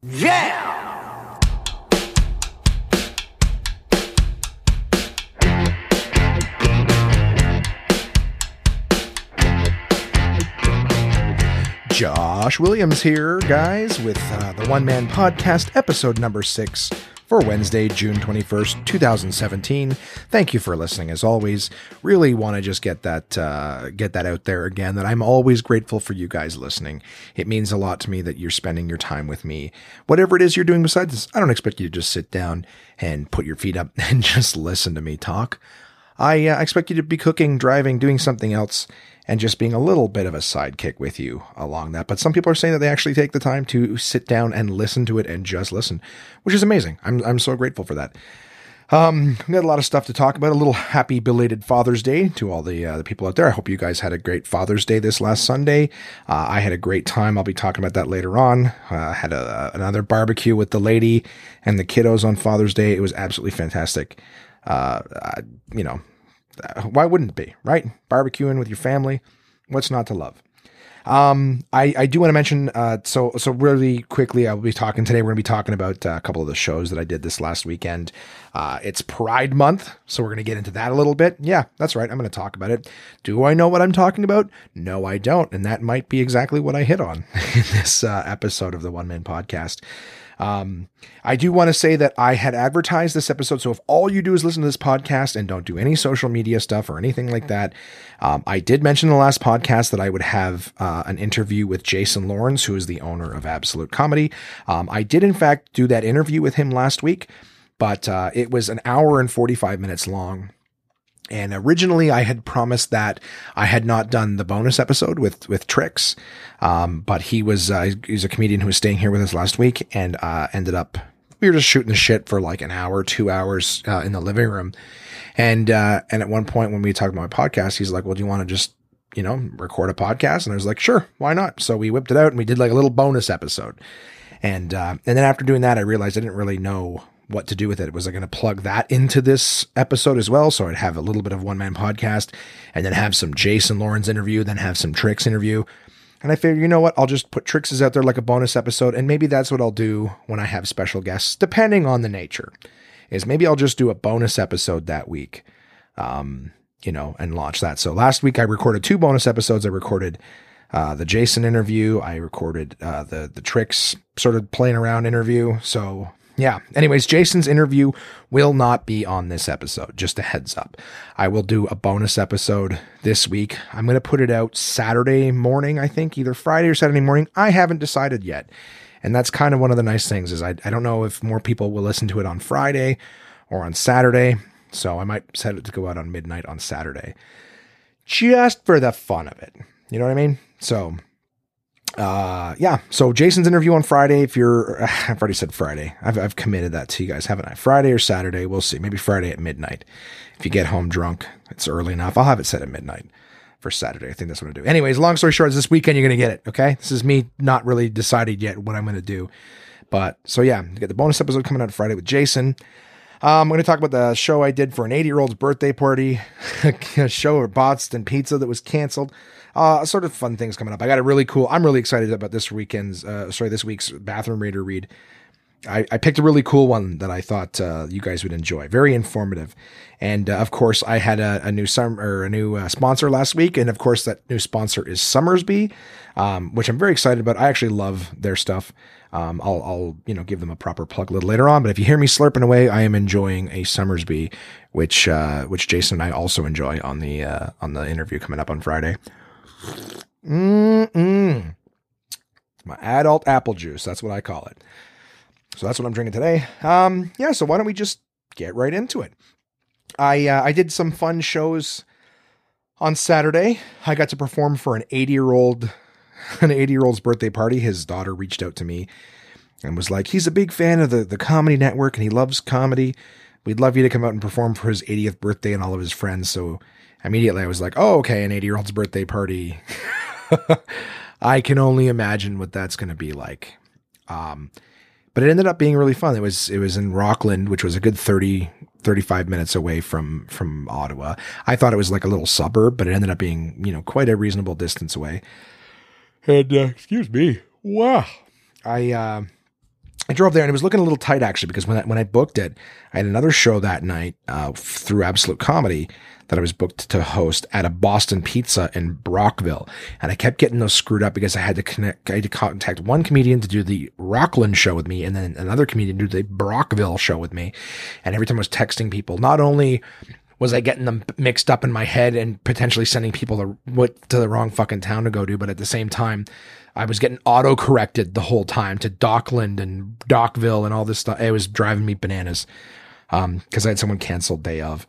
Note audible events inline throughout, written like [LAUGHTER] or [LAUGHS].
Yeah! Josh Williams here, guys, with uh, the One Man Podcast, episode number six for Wednesday, June 21st, 2017. Thank you for listening as always. Really want to just get that uh, get that out there again that I'm always grateful for you guys listening. It means a lot to me that you're spending your time with me. Whatever it is you're doing besides this, I don't expect you to just sit down and put your feet up [LAUGHS] and just listen to me talk. I uh, expect you to be cooking, driving, doing something else and just being a little bit of a sidekick with you along that. But some people are saying that they actually take the time to sit down and listen to it and just listen, which is amazing. I'm, I'm so grateful for that. Um, we got a lot of stuff to talk about. A little happy belated Father's Day to all the uh, the people out there. I hope you guys had a great Father's Day this last Sunday. Uh, I had a great time. I'll be talking about that later on. Uh, had a, another barbecue with the lady and the kiddos on Father's Day. It was absolutely fantastic. Uh, you know, why wouldn't it be, right? Barbecuing with your family. What's not to love? Um, I, I do want to mention, uh, so, so really quickly, I will be talking today. We're to be talking about uh, a couple of the shows that I did this last weekend. Uh, it's Pride Month, so we're going to get into that a little bit. Yeah, that's right. I'm going to talk about it. Do I know what I'm talking about? No, I don't. And that might be exactly what I hit on [LAUGHS] in this uh, episode of the One Man Podcast. Um, I do want to say that I had advertised this episode. So if all you do is listen to this podcast and don't do any social media stuff or anything like that, um, I did mention in the last podcast that I would have uh, an interview with Jason Lawrence, who is the owner of Absolute Comedy. Um, I did, in fact, do that interview with him last week, but uh, it was an hour and 45 minutes long. And originally, I had promised that I had not done the bonus episode with with Tricks, um, but he was uh, he's a comedian who was staying here with us last week, and uh, ended up we were just shooting the shit for like an hour, two hours uh, in the living room, and uh, and at one point when we talked about my podcast, he's like, "Well, do you want to just you know record a podcast?" And I was like, "Sure, why not?" So we whipped it out and we did like a little bonus episode, and uh, and then after doing that, I realized I didn't really know what to do with it. Was I going to plug that into this episode as well? So I'd have a little bit of one man podcast and then have some Jason Lawrence interview, then have some Tricks interview. And I figured, you know what? I'll just put Tricks out there like a bonus episode. And maybe that's what I'll do when I have special guests, depending on the nature. Is maybe I'll just do a bonus episode that week, um, you know, and launch that. So last week I recorded two bonus episodes. I recorded uh, the Jason interview. I recorded uh, the the Tricks sort of playing around interview. So yeah. Anyways, Jason's interview will not be on this episode. Just a heads up. I will do a bonus episode this week. I'm going to put it out Saturday morning, I think, either Friday or Saturday morning. I haven't decided yet. And that's kind of one of the nice things is I, I don't know if more people will listen to it on Friday or on Saturday. So I might set it to go out on midnight on Saturday just for the fun of it. You know what I mean? So uh yeah. So jason's interview on friday if you're [SIGHS] i've already said friday. I've, I've committed that to you guys haven't i? Friday or saturday we'll see. Maybe friday at midnight. If you get home drunk it's early enough. I'll have it set at midnight for saturday. I think that's what i'll do. Anyways long story short this weekend you're gonna get it okay? This is me not really decided yet what i'm gonna do. But so yeah you get the bonus episode coming out friday with jason. Um, I'm going to talk about the show I did for an 80 year old's birthday party, [LAUGHS] a show at Boston Pizza that was canceled uh, sort of fun things coming up. I got a really cool. I'm really excited about this weekend's. Uh, sorry, this week's bathroom reader read. I, I picked a really cool one that I thought uh, you guys would enjoy. Very informative, and uh, of course, I had a, a new summer or a new uh, sponsor last week, and of course, that new sponsor is Somersby, um, which I'm very excited about. I actually love their stuff. Um, I'll, I'll, you know, give them a proper plug a little later on. But if you hear me slurping away, I am enjoying a Somersby, which uh, which Jason and I also enjoy on the uh, on the interview coming up on Friday. Mm-mm. My adult apple juice. That's what I call it. So that's what I'm drinking today. Um, yeah. So why don't we just get right into it? I uh, I did some fun shows on Saturday. I got to perform for an 80 year old [LAUGHS] an 80 year old's birthday party. His daughter reached out to me and was like, he's a big fan of the the Comedy Network and he loves comedy. We'd love you to come out and perform for his 80th birthday and all of his friends. So immediately I was like, oh, okay, an 80 year old's birthday party. [LAUGHS] I can only imagine what that's going to be like. Um, but it ended up being really fun. It was, it was in Rockland, which was a good 30, 35 minutes away from, from Ottawa. I thought it was like a little suburb, but it ended up being, you know, quite a reasonable distance away. And, uh, excuse me. Wow. I, uh, I drove there and it was looking a little tight actually because when I, when I booked it, I had another show that night uh, through Absolute Comedy that I was booked to host at a Boston Pizza in Brockville, and I kept getting those screwed up because I had to connect, I had to contact one comedian to do the Rockland show with me, and then another comedian to do the Brockville show with me, and every time I was texting people, not only was I getting them mixed up in my head and potentially sending people to what to the wrong fucking town to go to, but at the same time I was getting auto corrected the whole time to Dockland and Dockville and all this stuff. It was driving me bananas um, because I had someone canceled day of.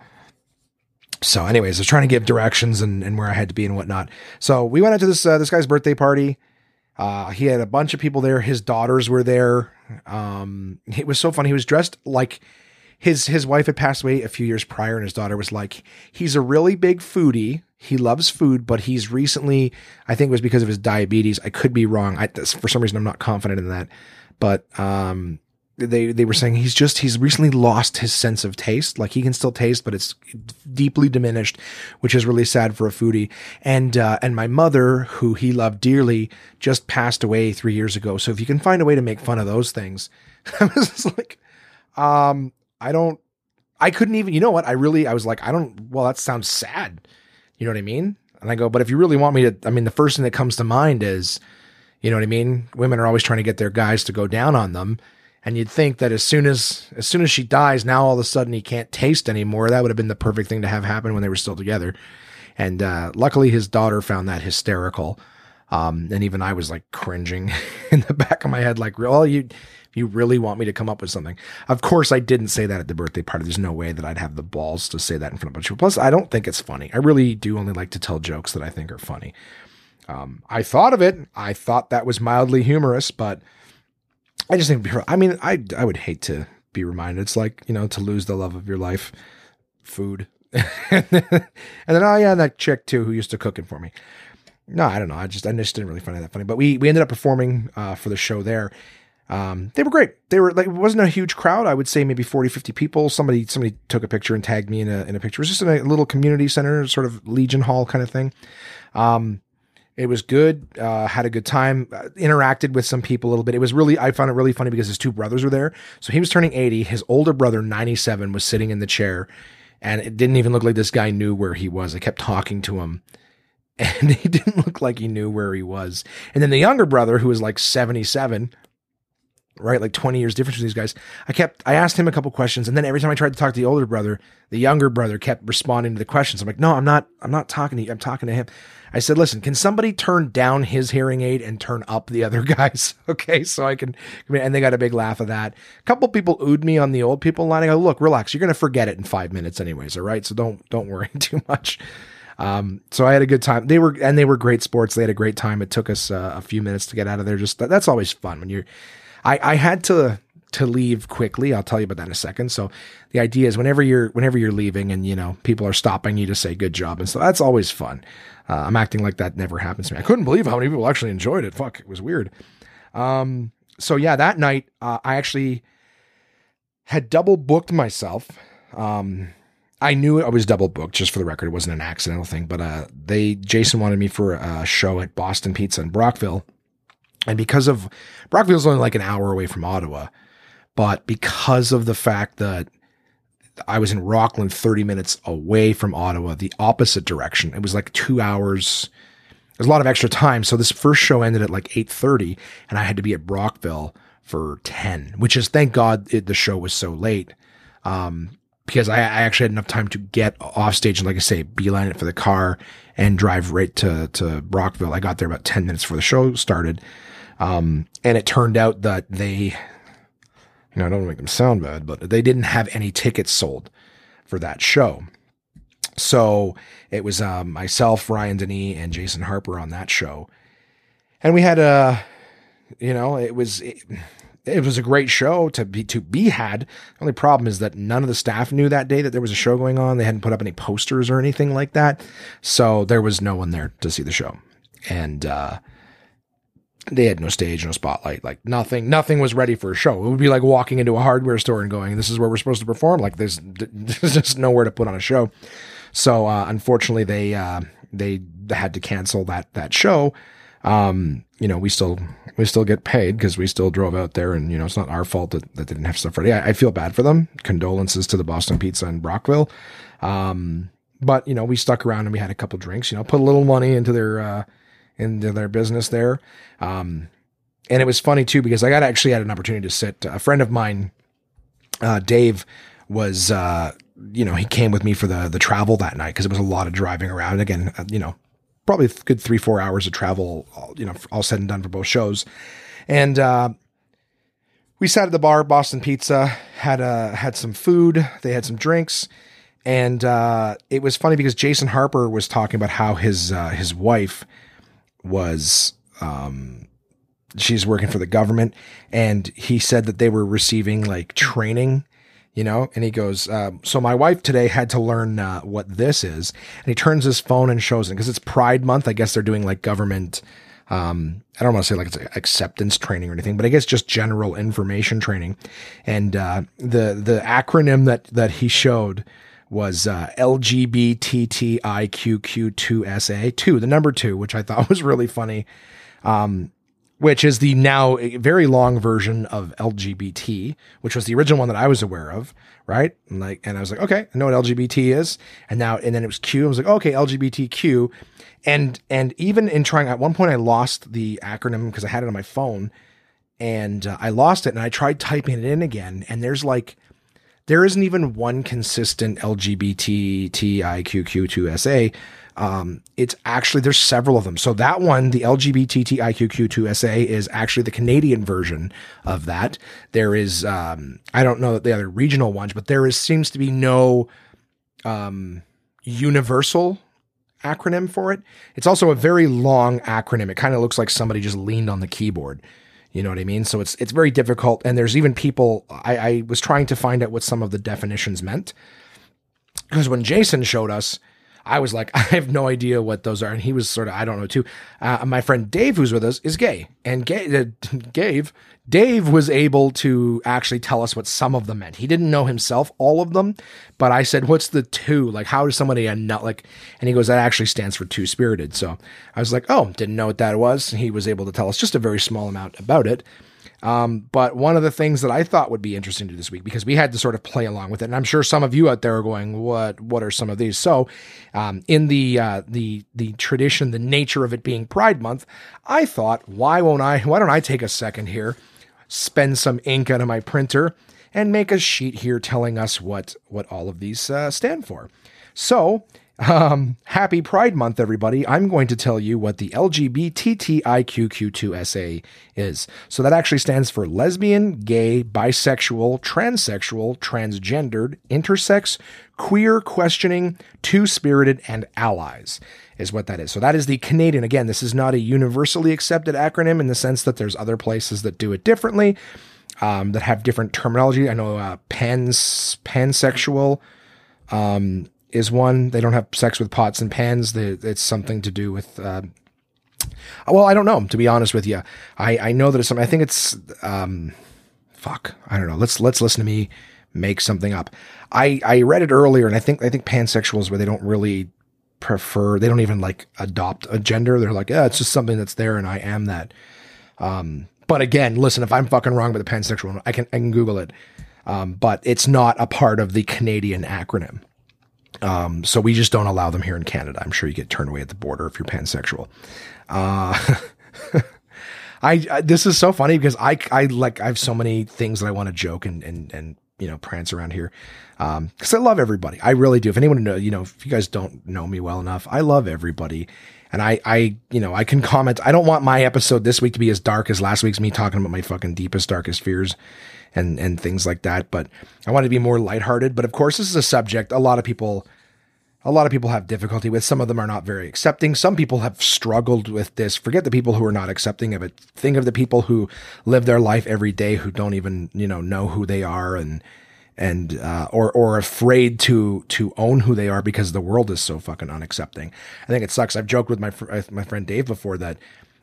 So, anyways, I was trying to give directions and, and where I had to be and whatnot. So we went out to this uh, this guy's birthday party. Uh, he had a bunch of people there. His daughters were there. Um, it was so fun. He was dressed like his his wife had passed away a few years prior, and his daughter was like, he's a really big foodie. He loves food, but he's recently, I think it was because of his diabetes. I could be wrong. I, for some reason, I'm not confident in that. But um, they they were saying he's just he's recently lost his sense of taste. Like he can still taste, but it's deeply diminished, which is really sad for a foodie. And uh, and my mother, who he loved dearly, just passed away three years ago. So if you can find a way to make fun of those things, [LAUGHS] I was like, um, I don't, I couldn't even. You know what? I really, I was like, I don't. Well, that sounds sad. You know what I mean? And I go, but if you really want me to, I mean, the first thing that comes to mind is, you know what I mean? Women are always trying to get their guys to go down on them. And you'd think that as soon as as soon as she dies, now all of a sudden he can't taste anymore. That would have been the perfect thing to have happen when they were still together. And uh, luckily, his daughter found that hysterical. Um, and even I was like cringing [LAUGHS] in the back of my head, like, "Well, you you really want me to come up with something?" Of course, I didn't say that at the birthday party. There's no way that I'd have the balls to say that in front of a bunch of people. Plus, I don't think it's funny. I really do only like to tell jokes that I think are funny. Um, I thought of it. I thought that was mildly humorous, but I just think, I mean, I, I would hate to be reminded. It's like, you know, to lose the love of your life, food. [LAUGHS] and then, oh yeah, that chick too, who used to cooking for me. No, I don't know. I just, I just didn't really find it that funny, but we, we ended up performing, uh, for the show there. Um, they were great. They were like, it wasn't a huge crowd. I would say maybe 40, 50 people. Somebody, somebody took a picture and tagged me in a, in a picture. It was just in a little community center, sort of Legion Hall kind of thing. Um, it was good. Uh, had a good time. Uh, interacted with some people a little bit. It was really. I found it really funny because his two brothers were there. So he was turning eighty. His older brother, ninety seven, was sitting in the chair, and it didn't even look like this guy knew where he was. I kept talking to him, [LAUGHS] and he didn't look like he knew where he was. And then the younger brother, who was like seventy seven, right? Like 20 years difference between these guys. I kept, I asked him a couple questions and then every time I tried to talk to the older brother, the younger brother kept responding to the questions. I'm like, no, I'm not, I'm not talking to you. I'm talking to him. I said, listen, can somebody turn down his hearing aid and turn up the other [LAUGHS] guys? okay. So I can, and they got a big laugh of that. A couple people oohed me on the old people line. I go, look, relax. You're going to forget it in five minutes anyways. All right. So don't, don't worry [LAUGHS] too much. Um, so I had a good time. They were, and they were great sports. They had a great time. It took us uh, a few minutes to get out of there. Just that's always fun when you're, I, I had to, to leave quickly. I'll tell you about that in a second. So the idea is whenever you're whenever you're leaving and you know people are stopping you to say good job and so that's always fun. Uh, I'm acting like that never happens to me. I couldn't believe how many people actually enjoyed it. Fuck, it was weird. Um, so yeah, that night uh, I actually had double booked myself. Um, I knew I was double booked just for the record. It wasn't an accidental thing, but uh, they Jason wanted me for a show at Boston Pizza in Brockville, and because of Brockville's only like an hour away from Ottawa, but because of the fact that I was in Rockland 30 minutes away from Ottawa, the opposite direction. It was like two hours. There's a lot of extra time. So this first show ended at like 8.30 and I had to be at Brockville for 10, which is thank God it, the show was so late. Um, because I, I, actually had enough time to get off stage and like I say, beeline it for the car and drive right to, to Brockville. I got there about 10 minutes before the show started. Um, and it turned out that they, you know, I don't make them sound bad, but they didn't have any tickets sold for that show. So it was um, myself, Ryan Denis, and Jason Harper on that show, and we had a, you know, it was it, it was a great show to be to be had. The only problem is that none of the staff knew that day that there was a show going on. They hadn't put up any posters or anything like that, so there was no one there to see the show, and uh, they had no stage, no spotlight, like nothing, nothing was ready for a show. It would be like walking into a hardware store and going, this is where we're supposed to perform. Like there's, [LAUGHS] there's just nowhere to put on a show. So, uh, unfortunately they, uh, they had to cancel that, that show. Um, you know, we still we still get paid because we still drove out there, and you know, it's not our fault that, that they didn't have stuff ready. I, I feel bad for them. Condolences to the Boston Pizza in Brockville. Um, but you know, we stuck around and we had a couple drinks. You know, put a little money into their uh, into their business there. Um, and it was funny too because I got actually had an opportunity to sit. A friend of mine, uh, Dave, was uh, you know he came with me for the the travel that night because it was a lot of driving around. Again, uh, you know, probably good three four hours of travel. You know, all said and done for both shows, and uh, we sat at the bar, Boston Pizza, had uh had some food. They had some drinks. And uh, it was funny because Jason Harper was talking about how his uh, his wife was um, she's working for the government and he said that they were receiving like training you know? And he goes uh, so my wife today had to learn uh, what this is. And he turns his phone and shows it because it's pride month. I guess they're doing like government um, i don't want to say like it's acceptance training or anything but i guess just general information training. And uh, the the acronym that that he showed was uh, LGBTTIQQ2SA, two, the number two, which I thought [LAUGHS] was really funny. Um, which is the now very long version of LGBT, which was the original one that I was aware of, right? And like, and I was like, okay, I know what LGBT is, and now, and then it was Q. I was like, okay, LGBTQ, and and even in trying, at one point, I lost the acronym because I had it on my phone, and uh, I lost it, and I tried typing it in again, and there's like, there isn't even one consistent LGBTTIQQ2SA um, it's actually there's several of them. So that one, the LGBTTIQQ2SA, is actually the Canadian version of that. There is um, I don't know the other regional ones, but there is seems to be no um, universal acronym for it. It's also a very long acronym. It kind of looks like somebody just leaned on the keyboard. You know what I mean? So it's it's very difficult. And there's even people I, I was trying to find out what some of the definitions meant. Because when Jason showed us, I was like, [LAUGHS] I have no idea what those are. And he was sort of, I don't know too. Uh, my friend Dave, who's with us, is gay. And gay, uh, [LAUGHS] Dave, Dave was able to actually tell us what some of them meant. He didn't know himself all of them, but I said, "What's the two? Like, how does somebody a nut like?" And he goes, "That actually stands for two spirited." So I was like, "Oh, didn't know what that was." And he was able to tell us just a very small amount about it. Um, but one of the things that I thought would be interesting to this week because we had to sort of play along with it, and I'm sure some of you out there are going, "What? What are some of these?" So, um, in the uh, the the tradition, the nature of it being Pride Month, I thought, why won't I? Why don't I take a second here, spend some ink out of my printer, and make a sheet here telling us what what all of these uh, stand for. So um, happy Pride Month, everybody. I'm going to tell you what the LGBTTIQQ2SA is. So that actually stands for lesbian, gay, bisexual, transsexual, transgendered, intersex, queer, questioning, two spirited, and allies is what that is. So that is the Canadian. Again, this is not a universally accepted acronym in the sense that there's other places that do it differently, um, that have different terminology. I know uh, pans, pansexual. Um, is one. They don't have sex with pots and pans. it's something to do with. Uh, well, I don't know. To be honest with you, I I know that it's something. I think it's um, fuck. I don't know. Let's let's listen to me make something up. I I read it earlier, and I think I think pansexuals where they don't really prefer. They don't even like adopt a gender. They're like, yeah, it's just something that's there, and I am that. Um, but again, listen, if I'm fucking wrong with the pansexual, I can I can Google it. Um, but it's not a part of the Canadian acronym. Um, so we just don't allow them here in Canada. I'm sure you get turned away at the border if you're pansexual. Uh, [LAUGHS] I, I, this is so funny because I I like I have so many things that I want to joke and and and you know prance around here um because I love everybody. I really do. If anyone know you know if you guys don't know me well enough, I love everybody. And I, I, you know, I can comment. I don't want my episode this week to be as dark as last week's me talking about my fucking deepest, darkest fears and and things like that. But I want to be more lighthearted. But of course, this is a subject a lot of people a lot of people have difficulty with. Some of them are not very accepting. Some people have struggled with this. Forget the people who are not accepting of it. Think of the people who live their life every day who don't even, you know, know who they are and and uh, or or afraid to to own who they are because the world is so fucking unaccepting. I think it sucks. I've joked with my fr- my friend Dave before that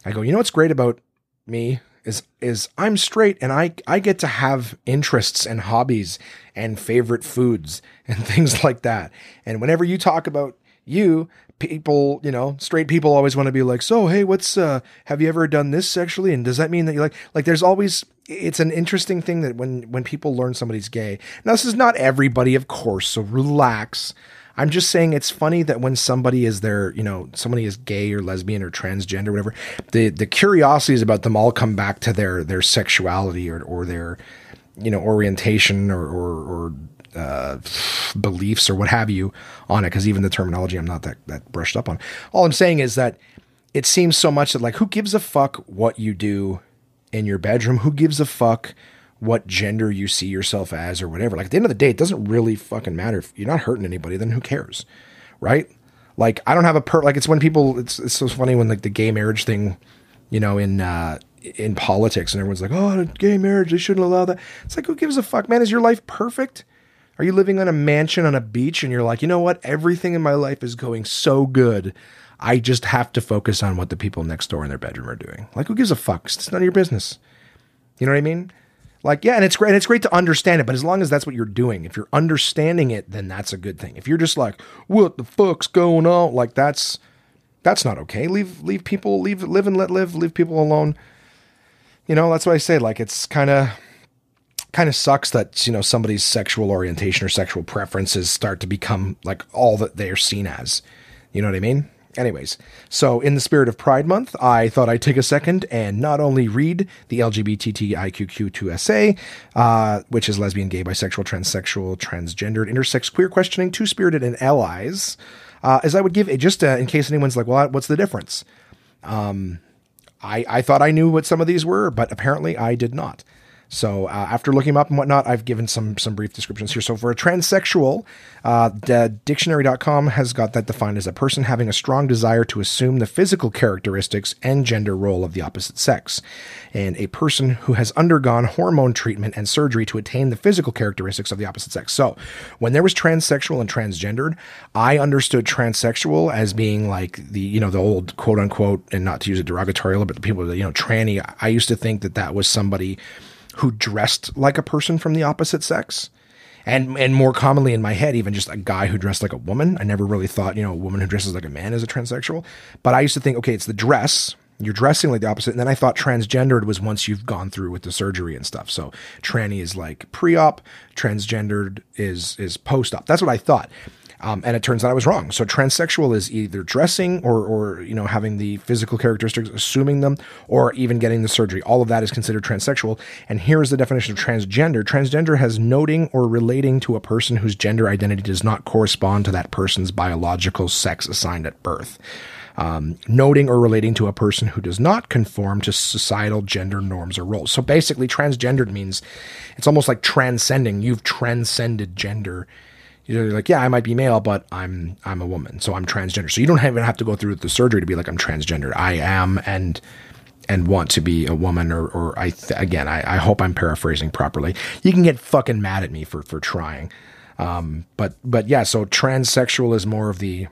I go, you know what's great about me is is I'm straight and I I get to have interests and hobbies and favorite foods [LAUGHS] and things like that. And whenever you talk about you people, you know, straight people always want to be like, so, hey, what's, uh, have you ever done this sexually? And does that mean that you like, like, there's always, it's an interesting thing that when, when people learn somebody's gay, now this is not everybody, of course, so relax. I'm just saying it's funny that when somebody is there, you know, somebody is gay or lesbian or transgender, or whatever, the, the curiosities about them all come back to their, their sexuality or, or their, you know, orientation or, or, or uh, beliefs or what have you on it. Because even the terminology, I'm not that that brushed up on. All I'm saying is that it seems so much that like, who gives a fuck what you do in your bedroom? Who gives a fuck? What gender you see yourself as or whatever. Like at the end of the day, it doesn't really fucking matter. If you're not hurting anybody, then who cares? Right? Like I don't have a per like it's when people it's it's so funny when like the gay marriage thing, you know, in uh in politics and everyone's like, "Oh, gay marriage, they shouldn't allow that." It's like who gives a fuck, man? Is your life perfect? Are you living on a mansion on a beach and you're like, you know what? Everything in my life is going so good. I just have to focus on what the people next door in their bedroom are doing. Like, who gives a fuck? It's none of your business. You know what I mean? Like, yeah, and it's great. And it's great to understand it, but as long as that's what you're doing, if you're understanding it, then that's a good thing. If you're just like, what the fuck's going on? Like, that's that's not okay. Leave leave people leave live and let live. Leave people alone. You know, that's what I say. Like, it's kind of kind of sucks that you know somebody's sexual orientation or sexual preferences start to become like all that they're seen as. You know what I mean? Anyways, so in the spirit of Pride Month, I thought I'd take a second and not only read the LGBTIQQ2SA, uh, which is lesbian, gay, bisexual, transsexual, transgendered, intersex, queer, questioning, two spirited, and allies, uh, as I would give it just uh, in case anyone's like, well, what's the difference? Um, I, I thought I knew what some of these were, but apparently I did not. So uh, after looking up and whatnot, I've given some some brief descriptions here. So for a transsexual, uh, dictionary.com has got that defined as a person having a strong desire to assume the physical characteristics and gender role of the opposite sex, and a person who has undergone hormone treatment and surgery to attain the physical characteristics of the opposite sex. So when there was transsexual and transgendered, I understood transsexual as being like the you know the old quote unquote and not to use a derogatory, but the people that you know tranny. I used to think that that was somebody who dressed like a person from the opposite sex. And, and more commonly in my head, even just a guy who dressed like a woman. I never really thought, you know, a woman who dresses like a man is a transsexual. But I used to think, okay, it's the dress. You're dressing like the opposite. And then I thought transgendered was once you've gone through with the surgery and stuff. So tranny is like pre-op, transgendered is is post-op. That's what I thought. Um, and it turns out I was wrong. So transsexual is either dressing or, or you know having the physical characteristics, assuming them, or even getting the surgery. All of that is considered transsexual. And here is the definition of transgender: transgender has noting or relating to a person whose gender identity does not correspond to that person's biological sex assigned at birth. Um, noting or relating to a person who does not conform to societal gender norms or roles. So basically, transgendered means it's almost like transcending. You've transcended gender you're like, yeah, I might be male, but I'm I'm a woman, so I'm transgender. So you don't even have to go through the surgery to be like I'm transgender. I am and and want to be a woman or or I th- again I, I hope I'm paraphrasing properly. You can get fucking mad at me for for trying. Um, but but yeah, so transsexual is more of the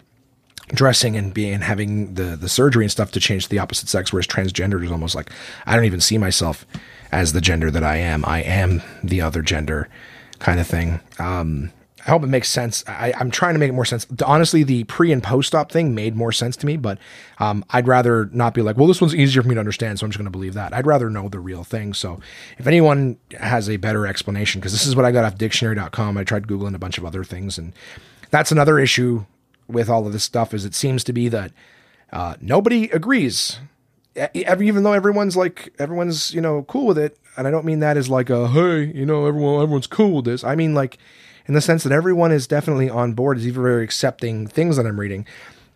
dressing and being having the the surgery and stuff to change to the opposite sex, whereas transgender is almost like I don't even see myself as the gender that I am. I am the other gender kind of thing. Um, I hope it makes sense. I, am trying to make it more sense. Honestly, the pre and post op thing made more sense to me, but um, I'd rather not be like, well, this one's easier for me to understand, so I'm just going to believe that. I'd rather know the real thing. So if anyone has a better explanation, because this is what I got off dictionary.com, I tried Googling a bunch of other things, and that's another issue with all of this stuff is it seems to be that uh, nobody agrees. Even though everyone's like, everyone's, you know, cool with it. And I don't mean that as like a, hey, you know, everyone, everyone's cool with this. I mean like, in the sense that everyone is definitely on board, is even very accepting things that I'm reading.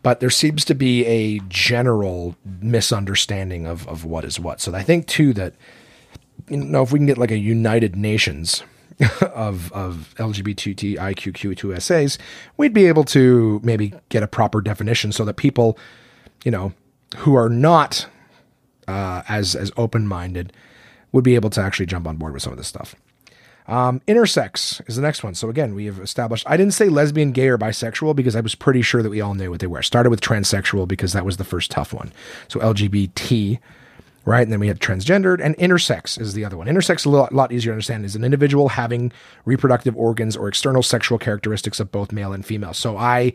But there seems to be a general misunderstanding of, of what is what. So I think too that you know if we can get like a United Nations [LAUGHS] of of LGBTIQQ2SAs, we'd be able to maybe get a proper definition so that people, you know, who are not uh, as as open minded would be able to actually jump on board with some of this stuff. Um, intersex is the next one. So again, we have established. I didn't say lesbian, gay, or bisexual because I was pretty sure that we all knew what they were. Started with transsexual because that was the first tough one. So LGBT, right? And then we have transgendered, and intersex is the other one. Intersex a lot, lot easier to understand. Is an individual having reproductive organs or external sexual characteristics of both male and female. So I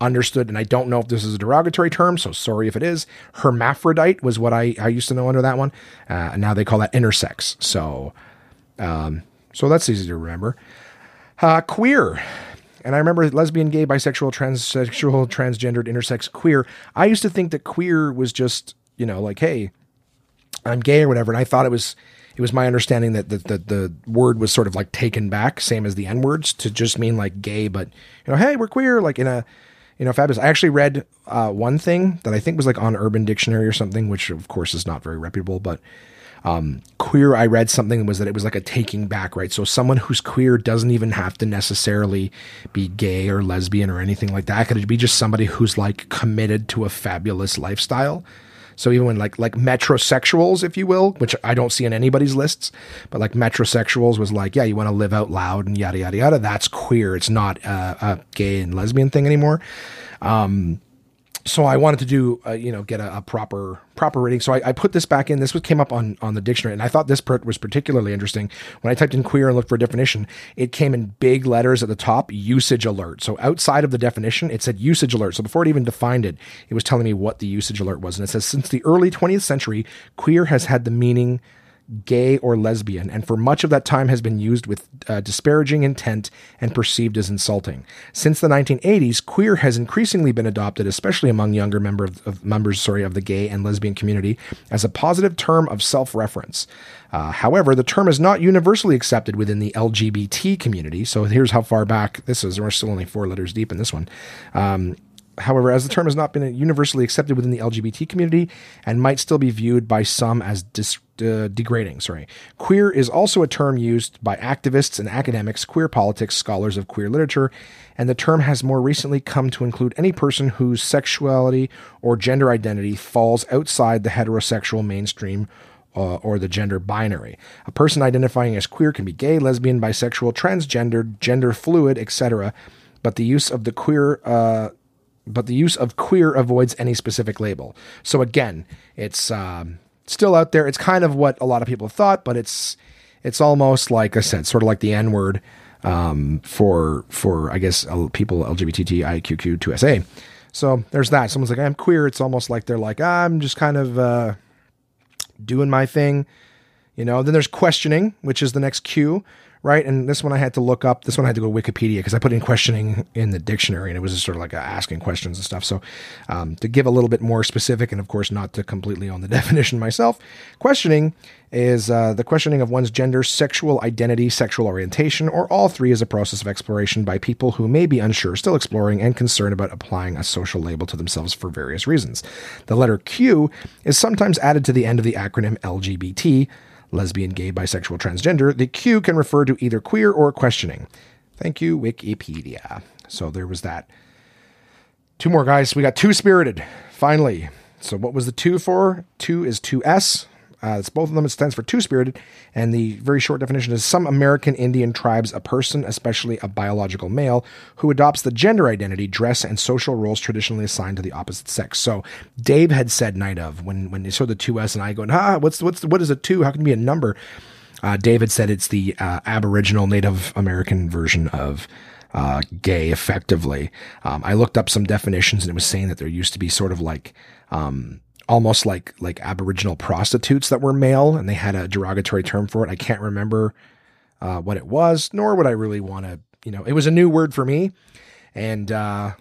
understood, and I don't know if this is a derogatory term, so sorry if it is. Hermaphrodite was what I, I used to know under that one. Uh, now they call that intersex. So, um, so that's easy to remember. Uh, queer. And I remember lesbian, gay, bisexual, transsexual, transgendered, intersex, queer. I used to think that queer was just, you know, like, hey, I'm gay or whatever. And I thought it was it was my understanding that the, the, the word was sort of like taken back, same as the N words, to just mean like gay, but you know, hey, we're queer, like in a you know, fabulous. I actually read uh, one thing that I think was like on Urban Dictionary or something, which of course is not very reputable, but um, queer, I read something was that it was like a taking back, right? So someone who's queer doesn't even have to necessarily be gay or lesbian or anything like that. It could be just somebody who's like committed to a fabulous lifestyle. So even when like like metrosexuals, if you will, which I don't see in anybody's lists, but like metrosexuals was like, yeah, you want to live out loud and yada yada yada. That's queer. It's not a, a gay and lesbian thing anymore. Um, so I wanted to do, uh, you know, get a, a, proper proper rating. So I, I, put this back in. This came up on on the dictionary, and I thought this part was particularly interesting. When I typed in queer and looked for a definition, it came in big letters at the top, usage alert. So outside of the definition, it said usage alert. So before it even defined it, it was telling me what the usage alert was, and it says since the early 20th century, queer has had the meaning gay, or lesbian, and for much of that time has been used with uh, disparaging intent and perceived as insulting. Since the 1980s, queer has increasingly been adopted, especially among younger member of, of members sorry, of the gay and lesbian community, as a positive term of self reference. Uh, however, the term is not universally accepted within the LGBT community. So here's how far back this is. We're still only four letters deep in this one. Um, However, as the term has not been universally accepted within the LGBT community and might still be viewed by some as dis- uh, degrading, sorry. Queer is also a term used by activists and academics, queer politics, scholars of queer literature, and the term has more recently come to include any person whose sexuality or gender identity falls outside the heterosexual mainstream uh, or the gender binary. A person identifying as queer can be gay, lesbian, bisexual, transgender, gender fluid, etc. But the use of the queer uh, but the use of queer avoids any specific label. So again, it's um, still out there. It's kind of what a lot of people thought, but it's it's almost like I said, sort of like the N word um, for for I guess people LGBTIQQ2SA. So there's that. Someone's like, I'm queer. It's almost like they're like, I'm just kind of uh, doing my thing, you know. Then there's questioning, which is the next Q, right? And this one I had to look up. This one I had to go to Wikipedia because I put in questioning in the dictionary and it was just sort of like asking questions and stuff. So um, to give a little bit more specific, and of course not to completely own the [LAUGHS] definition myself, questioning is uh, the questioning of one's gender, sexual identity, sexual orientation, or all three is a process of exploration by people who may be unsure, still exploring, and concerned about applying a social label to themselves for various reasons. The letter Q is sometimes added to the end of the acronym LGBT lesbian, gay, bisexual, transgender, the Q can refer to either queer or questioning. Thank you, Wikipedia. So there was that. Two more guys. We got two spirited, finally. So what was the two for? Two is 2S. Uh, it's both of them. It stands for two spirited. And the very short definition is some American Indian tribes, a person, especially a biological male, who adopts the gender identity, dress, and social roles traditionally assigned to the opposite sex. So Dave had said night of when when they saw the two S and I going, ah, what's what's what is a two? How can it be a number? Uh, David said it's the uh, Aboriginal Native American version of uh, gay, effectively. Um, I looked up some definitions and it was saying that there used to be sort of like um, almost like like aboriginal prostitutes that were male and they had a derogatory term for it. I can't remember uh, what it was nor would i really want to you know it was a new word for me. And uh,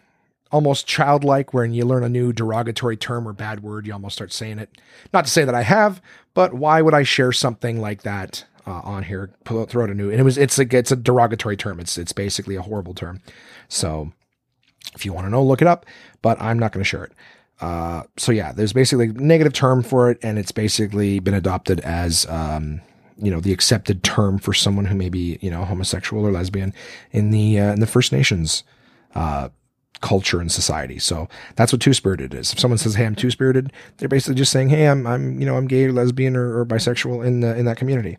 almost childlike when you learn a new derogatory term or bad word you almost start saying it. Not to say that i have but why would i share something like that uh, on here? Throw out a new and it was it's a it's a derogatory term. It's it's basically a horrible term. So if you want to know look it up but i'm not going to share it uh, so yeah, there's basically a negative term for it, and it's basically been adopted as um, you know the accepted term for someone who may be you know homosexual or lesbian in the uh, in the First Nations uh, culture and society. So that's what two spirited is. If someone says, "Hey, I'm two spirited," they're basically just saying, "Hey, I'm I'm you know I'm gay or lesbian or, or bisexual in the in that community."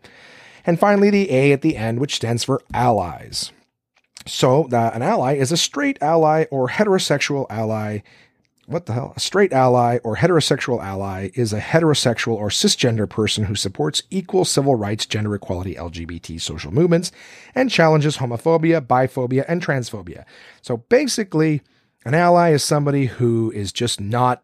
And finally, the A at the end, which stands for allies. So uh, an ally is a straight ally or heterosexual ally what the hell? A straight ally or heterosexual ally is a heterosexual or cisgender person who supports equal civil rights, gender equality, LGBT social movements, and challenges homophobia, biphobia, and transphobia. So basically, An ally is somebody who is just not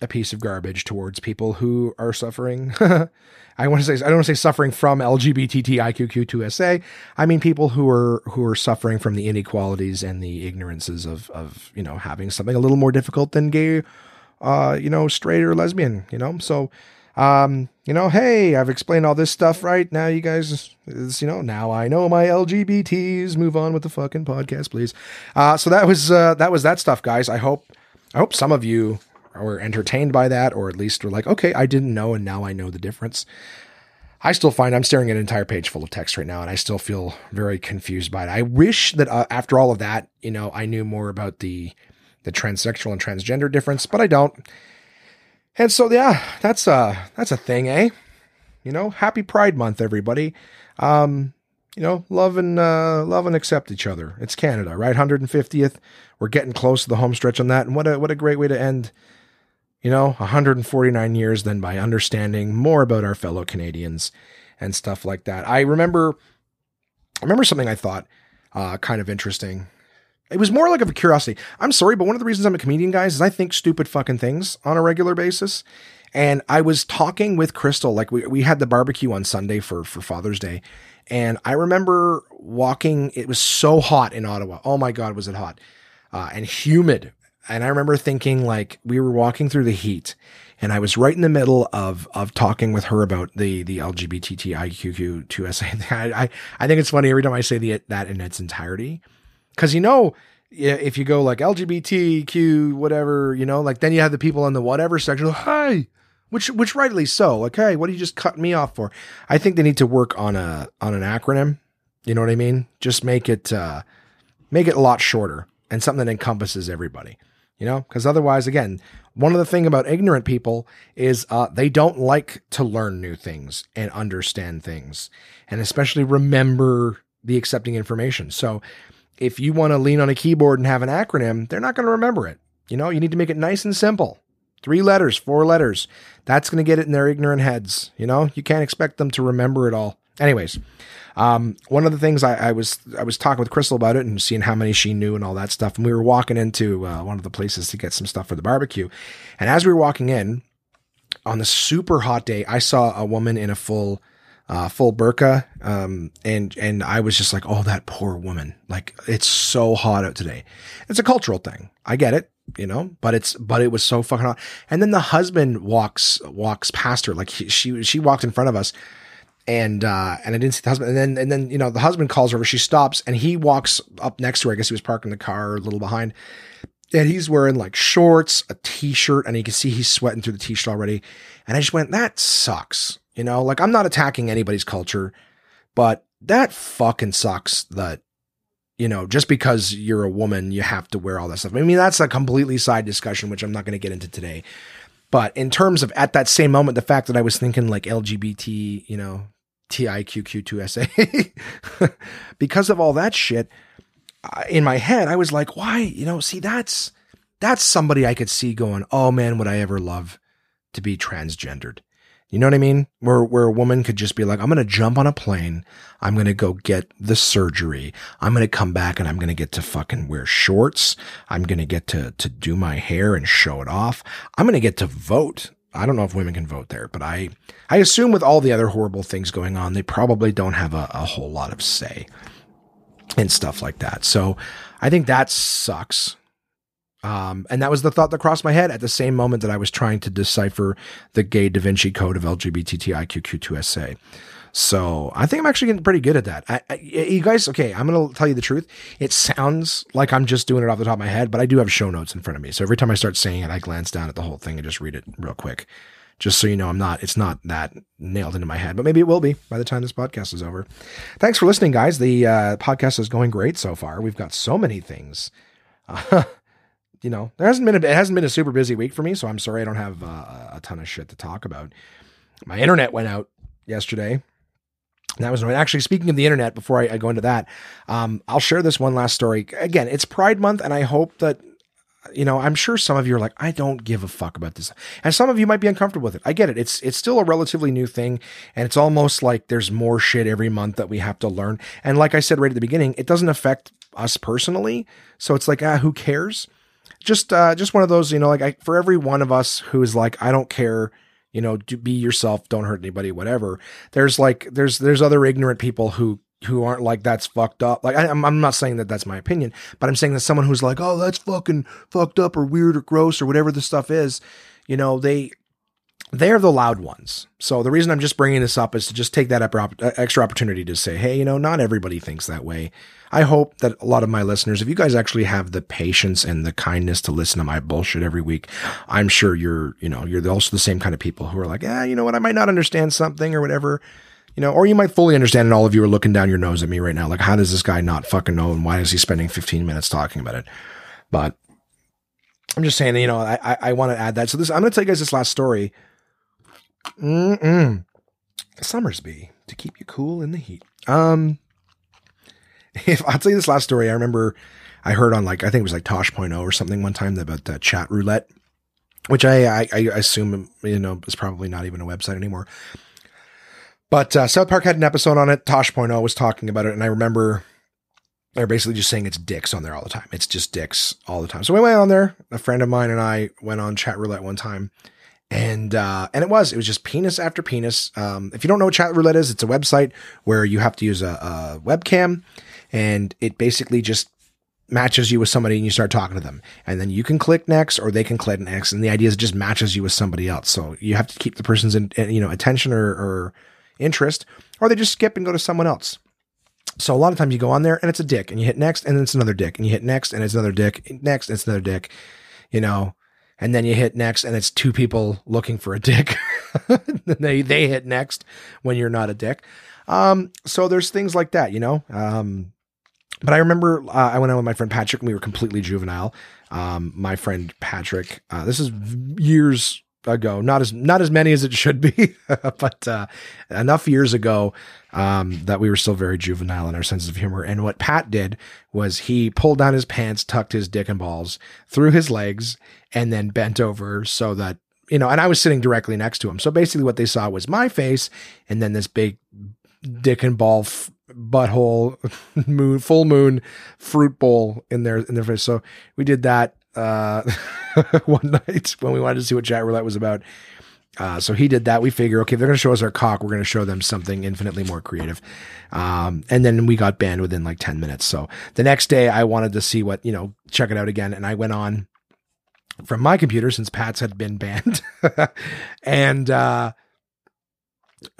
a piece of garbage towards people who are suffering. [LAUGHS] I want to say I don't want to say suffering from LGBTIQQ2SA. I mean people who are who are suffering from the inequalities and the ignorances of of you know having something a little more difficult than gay, uh, you know, straight or lesbian. You know, so um, you know, hey, I've explained all this stuff, right? Now you guys, you know, now I know my LGBTs. Move on with the fucking podcast, please. Uh, so that was uh, that was that stuff, guys. I hope I hope some of you were entertained by that, or at least were like, okay, I didn't know, and now I know the difference. I still find I'm staring at an entire page full of text right now, and I still feel very confused by it. I wish that uh, after all of that, you know, I knew more about the the transsexual and transgender difference, but I don't. And so, yeah, that's a that's a thing, eh? You know, happy Pride Month, everybody. Um, you know, love and uh, love and accept each other. It's Canada, right? 150th. We're getting close to the home stretch on that, and what a what a great way to end you know, 149 years then by understanding more about our fellow Canadians and stuff like that. I remember, I remember something I thought uh, kind of interesting. It was more like of a curiosity. I'm sorry, but one of the reasons I'm a comedian, guys, is I think stupid fucking things on a regular basis. And I was talking with Crystal, like we, we had the barbecue on Sunday for, for Father's Day. And I remember walking, it was so hot in Ottawa. Oh my God, was it hot? Uh, and humid and I remember thinking like we were walking through the heat and I was right in the middle of of talking with her about the the LGBTIQ2SA. [LAUGHS] I, I I think it's funny every time I say the that in its entirety, because you know if you go like LGBTQ whatever you know like then you have the people in the whatever section. Hi, which which rightly so. Like hey, what do you just cut me off for? I think they need to work on a on an acronym. You know what I mean? Just make it uh, make it a lot shorter and something that encompasses everybody you know, because otherwise, again, one of the thing about ignorant people is uh, they don't like to learn new things and understand things, and especially remember the accepting information. So, if you want to lean on a keyboard and have an acronym, they're not going to remember it. You know, you need to make it nice and simple. Three letters, four letters. That's going to get it in their ignorant heads. You know, you can't expect them to remember it all. Anyways, um, one of the things I, I, was I was talking with Crystal about it and seeing how many she knew and all that stuff. And we were walking into uh, one of the places to get some stuff for the barbecue. And as we were walking in on the super hot day, I saw a woman in a full uh, full burqa, um, and and I was just like, oh, that poor woman. Like it's so hot out today. It's a cultural thing. I get it you know but it's but it was so fucking hot and then the husband walks walks past her like he, she she walked in front of us and uh, and I didn't see the husband. And then and then you know the husband calls her over. She stops and he walks up next to her. I guess he was parking the car a little behind. And he's wearing like shorts, a t-shirt, and you can see he's sweating through the t-shirt already. And I just went, that sucks. You know, like I'm not attacking anybody's culture, but that fucking sucks that, you know, just because you're a woman, you have to wear all that stuff. I mean, that's a completely side discussion, which I'm not going to get into today. But in terms of at that same moment, the fact that I was thinking like LGBT, you know, TIQQ2SA. [LAUGHS] because of all that shit, in my head, I was like, why? You know, see, that's that's somebody I could see going, oh man, would I ever love to be transgendered? You know what I mean? Where where a woman could just be like, I'm gonna jump on a plane, I'm gonna go get the surgery, I'm gonna come back and I'm gonna get to fucking wear shorts, I'm gonna get to to do my hair and show it off, I'm gonna get to vote. I don't know if women can vote there, but I I assume with all the other horrible things going on, they probably don't have a, a whole lot of say and stuff like that. So I think that sucks. Um, and that was the thought that crossed my head at the same moment that I was trying to decipher the gay Da Vinci code of LGBTIQQ2SA. So I think I'm actually getting pretty good at that. I, I, you guys, okay, I'm going to tell you the truth. It sounds like I'm just doing it off the top of my head, but I do have show notes in front of me. So every time I start saying it, I glance down at the whole thing and just read it real quick. Just so you know, I'm not, it's not that nailed into my head, but maybe it will be by the time this podcast is over. Thanks for listening, guys. The uh, podcast is going great so far. We've got so many things. Uh, [LAUGHS] you know, there hasn't been a, it hasn't been a super busy week for me, so I'm sorry I don't have uh, a ton of shit to talk about. My internet went out yesterday that was annoying. actually speaking of the internet. Before I, I go into that, um, I'll share this one last story. Again, it's Pride Month, and I hope that you know. I'm sure some of you are like, I don't give a fuck about this, and some of you might be uncomfortable with it. I get it. It's it's still a relatively new thing, and it's almost like there's more shit every month that we have to learn. And like I said right at the beginning, it doesn't affect us personally, so it's like, ah, who cares? just uh, just one of those, you know, like I, for every one of us who is like, I don't care, you know, do, be yourself, don't hurt anybody, whatever. There's like there's there's other ignorant people who who aren't like that's fucked up. Like I, am I'm not saying that that's my opinion, but I'm saying that someone who's like, oh, that's fucking fucked up or weird or gross or whatever the stuff is, you know, they they're the loud ones. So the reason I'm just bringing this up is to just take that uh, extra opportunity to say, hey, you know, not everybody thinks that way. I hope that a lot of my listeners, if you guys actually have the patience and the kindness to listen to my bullshit every week, I'm sure you're, you know, you're also the same kind of people who are like, yeah, you know what, I might not understand something or whatever, you know, or you might fully understand and all of you are looking down your nose at me right now. Like, how does this guy not fucking know? And why is he spending 15 minutes talking about it? But I'm just saying, you know, I, I, I want to add that. So this, I'm going to tell you guys this last story Mm-mm. Somersby to keep you cool in the heat. Um, if I'll tell you this last story, I remember I heard on like I think it was like Tosh.0 or something one time about uh, chat roulette, which I, I, I assume you know is probably not even a website anymore. But uh, South Park had an episode on it. Tosh.0 was talking about it, and I remember they're basically just saying it's dicks on there all the time. It's just dicks all the time. So we went on there. A friend of mine and I went on chat roulette one time and uh, and it was it was just penis after penis. Um, if you don't know what chat roulette is, it's a website where you have to use a, a webcam, and it basically just matches you with somebody and you start talking to them and then you can click next or they can click next and the idea is it just matches you with somebody else so you have to keep the person's in, you know attention or, or interest or they just skip and go to someone else so a lot of times you go on there and it's a dick and you hit next and then it's another dick and you hit next and it's another dick next and it's another dick you know and then you hit next and it's two people looking for a dick. [LAUGHS] they they hit next when you're not a dick. Um, so there's things like that, you know. Um, but I remember uh, I went out with my friend Patrick and we were completely juvenile. Um, my friend Patrick, uh, this is years ago, not as not as many as it should be, [LAUGHS] but uh, enough years ago um, that we were still very juvenile in our sense of humor. And what Pat did was he pulled down his pants, tucked his dick and balls through his legs, and then bent over so that you know. And I was sitting directly next to him, so basically what they saw was my face, and then this big dick and ball f- butthole [LAUGHS] moon full moon fruit bowl in their in their face. So we did that uh, [LAUGHS] one night when we wanted to see what chat roulette was about. Uh, so he did that. We figure, okay, they're going to show us our cock, we're going to show them something infinitely more creative. Um, and then we got banned within like 10 minutes. So the next day I wanted to see what, you know, check it out again. And I went on from my computer since Pat's had been banned. [LAUGHS] and, uh,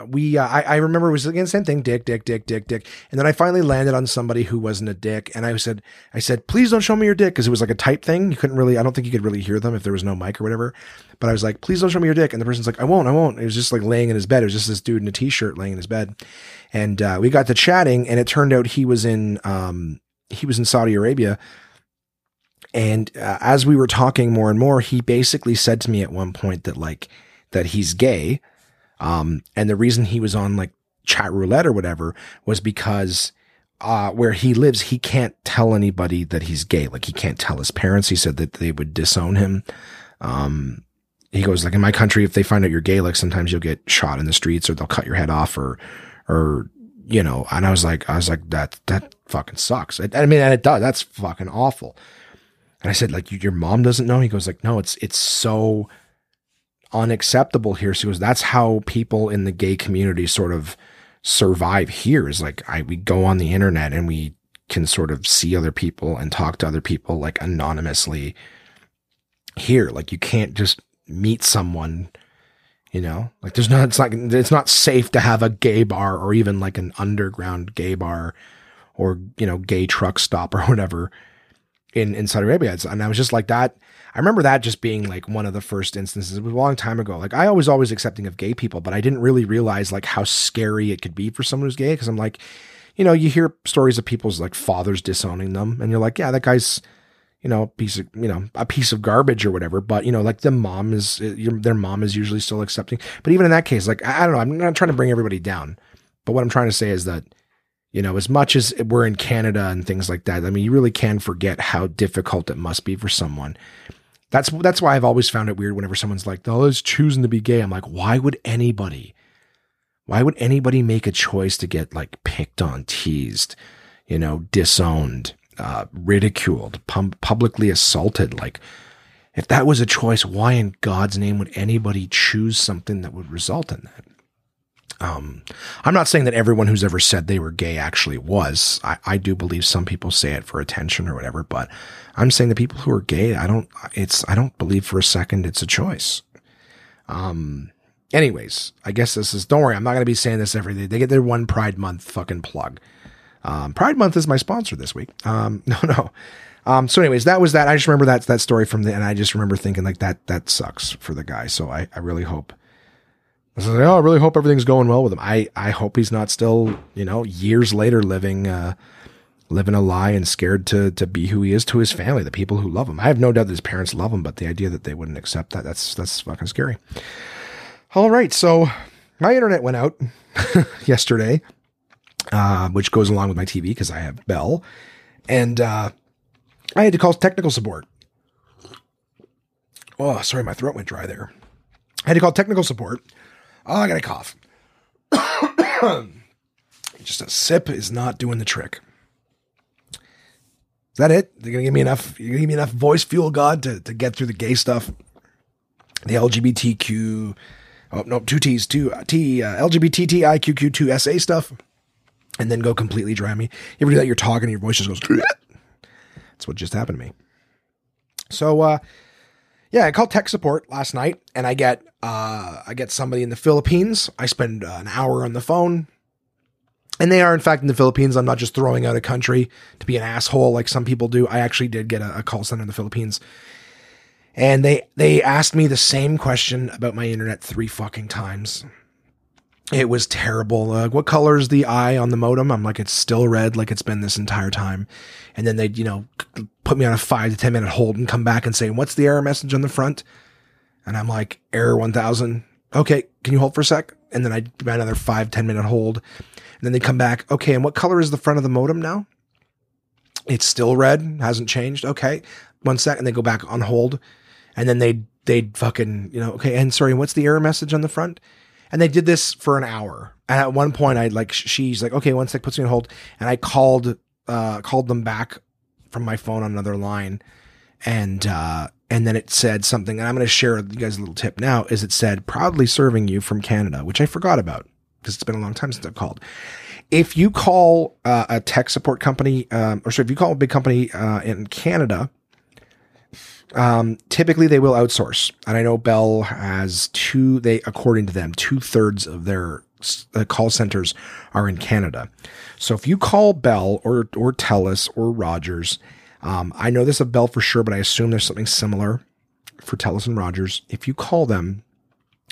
we uh, I, I remember it was again same thing dick dick dick dick dick. And then i finally landed on somebody who wasn't a dick. And i said i said please don't show me your dick because it was like a type thing. You couldn't really i don't think you could really hear them if there was no mic or whatever. But i was like please don't show me your dick. And the person's like i won't i won't. It was just like laying in his bed. It was just this dude in a t-shirt laying in his bed. And uh, we got to chatting and it turned out he was in um he was in saudi arabia. And uh, as we were talking more and more he basically said to me at one point that like that he's gay um, and the reason he was on like chat roulette or whatever was because uh, where he lives, he can't tell anybody that he's gay. Like he can't tell his parents. He said that they would disown him. Um, he goes like in my country, if they find out you're gay, like sometimes you'll get shot in the streets or they'll cut your head off or, or, you know, and I was like, I was like, that, that fucking sucks. I, I mean, and it does. That's fucking awful. And I said, like, your mom doesn't know. He goes like, no, it's, it's so unacceptable here. So goes, that's how people in the gay community sort of survive here is like I we go on the internet and we can sort of see other people and talk to other people like anonymously here. Like you can't just meet someone, you know, like there's not, it's like, it's not safe to have a gay bar or even like an underground gay bar or, you know, gay truck stop or [LAUGHS] whatever in, in Saudi Arabia. And I was just like that. I remember that just being like one of the first instances. It was a long time ago. Like I was always accepting of gay people, but I didn't really realize like how scary it could be for someone who's gay. Cause I'm like, you know, you hear stories of people's like fathers disowning them and you're like, yeah, that guy's, you know, piece of, you know, a piece of garbage or whatever. But, you know, like the mom is, uh, their mom is usually still accepting. But even in that case, like, I don't know, I'm not trying to bring everybody down. But what I'm trying to say is that, you know, as much as we're in Canada and things like that, I mean, you really can forget how difficult it must be for someone. That's that's why I've always found it weird whenever someone's like, "Oh, is choosing to be gay." I'm like, why would anybody? Why would anybody make a choice to get like picked on, teased, you know, disowned, uh, ridiculed, pum- publicly assaulted. Like, if that was a choice, why in God's name would anybody choose something that would result in that? Um, I'm not saying that everyone who's ever said they were gay actually was. I, I do believe some people say it for attention or whatever, but I'm saying the people who are gay, I don't, it's, I don't believe for a second it's a choice. Um, anyways, I guess this is, don't worry, I'm not going to be saying this every day. They get their one Pride Month fucking plug. Um, Pride Month is my sponsor this week. Um, [LAUGHS] no, no. Um, so anyways, that was that. I just remember that, that story from the, and I just remember thinking like that, that sucks for the guy. So I, I really hope, I oh, I really hope everything's going well with him. I, I hope he's not still, you know, years later living, uh, living a lie and scared to, to be who he is to his family, the people who love him. I have no doubt that his parents love him, but the idea that they wouldn't accept that, that's, that's fucking scary. All right. So my internet went out [LAUGHS] yesterday, uh, which goes along with my TV because I have Bell and, uh, I had to call technical support. Oh, sorry, my throat went dry there. I had to call technical support Oh, I got a cough. [COUGHS] Just a sip is not doing the trick. Is that it? They're gonna give me enough. Gonna give me enough voice fuel, God, to, to get through the gay stuff, the LGBTQ. Oh no, two T's, two uh, T, uh, LGBTTIQQ2 SA stuff, and then go completely dry me. You ever do that? You're talking, and your voice just goes. [LAUGHS] That's what just happened to me. So, uh, yeah, I called tech support last night, and I get uh, I get somebody in the Philippines. I spend uh, an hour on the phone, and they are in fact in the Philippines. I'm not just throwing out a country to be an asshole like some people do. I actually did get a, a call center in the Philippines, and they they asked me the same question about my internet three fucking times. It was terrible. What color is the eye on the modem? I'm like, it's still red, like it's been this entire time. And then they'd, you know, put me on a five to 10 minute hold and come back and say, what's the error message on the front? And I'm like, error 1000. Okay. Can you hold for a sec? And then I'd do another five ten minute hold. And then they come back. Okay. And what color is the front of the modem now? It's still red. Hasn't changed. Okay. One sec. And they go back on hold. And then they, they'd fucking, you know, okay. And sorry, what's the error message on the front? And they did this for an hour. And at one point, I like, she's like, okay, one sec, puts me on hold. And I called, uh, called them back from my phone on another line. And, uh, and then it said something, and I'm going to share you guys a little tip now, is it said, proudly serving you from Canada, which I forgot about because it's been a long time since I've called. If you call uh, a tech support company, um, or sorry, if you call a big company uh, in Canada, um, typically they will outsource. And I know Bell has two, they, according to them, two thirds of their uh, call centers are in Canada. So if you call Bell or, or Telus or Rogers, um, I know this of Bell for sure, but I assume there's something similar for Telus and Rogers. If you call them,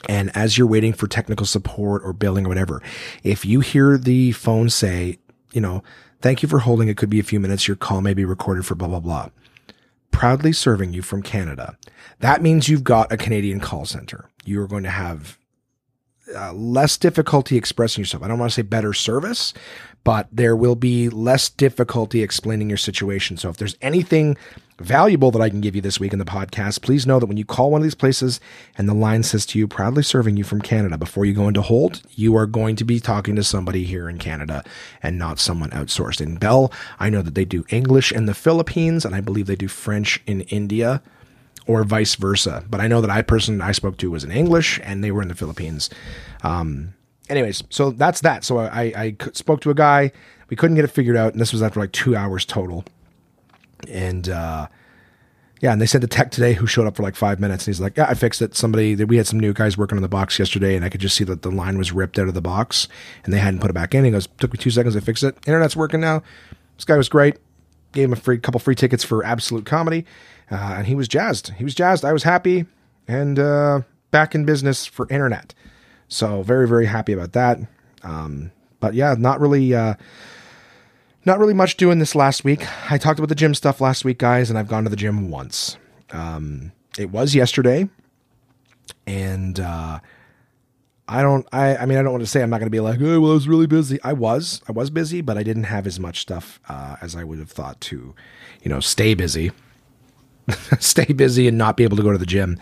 and as you're waiting for technical support or billing or whatever, if you hear the phone say, you know, thank you for holding, it could be a few minutes, your call may be recorded for blah, blah, blah proudly serving you from Canada. That means you've got a Canadian call center. You are going to have uh, less difficulty expressing yourself. I don't want to say better service, but there will be less difficulty explaining your situation. So if there's anything valuable that I can give you this week in the podcast, please know that when you call one of these places and the line says to you, proudly serving you from Canada, before you go into hold, you are going to be talking to somebody here in Canada and not someone outsourced. In Bell, I know that they do English in the Philippines and I believe they do French in India or vice versa. But I know that I person I spoke to was in English and they were in the Philippines. Um, anyways, so that's that. So I, I spoke to a guy. We couldn't get it figured out, and this was after like two hours total and uh, yeah, and they sent a tech today who showed up for like five minutes, and he's like, "Yeah, I fixed it." Somebody we had some new guys working on the box yesterday, and I could just see that the line was ripped out of the box, and they hadn't put it back in. He goes, "Took me two seconds to fix it. Internet's working now." This guy was great. Gave him a free couple free tickets for Absolute Comedy, and he was jazzed. He was jazzed. I was happy, and uh, back in business for internet. So very very happy about that. Um, but yeah, not really. Uh, not really much doing this last week. I talked about the gym stuff last week, guys, and I've gone to the gym once. Um, it was yesterday, and uh, I don't. I. I mean, I don't want to say I'm not going to be like, oh, well, I was really busy. I was. I was busy, but I didn't have as much stuff uh, as I would have thought to, you know, stay busy, [LAUGHS] stay busy, and not be able to go to the gym.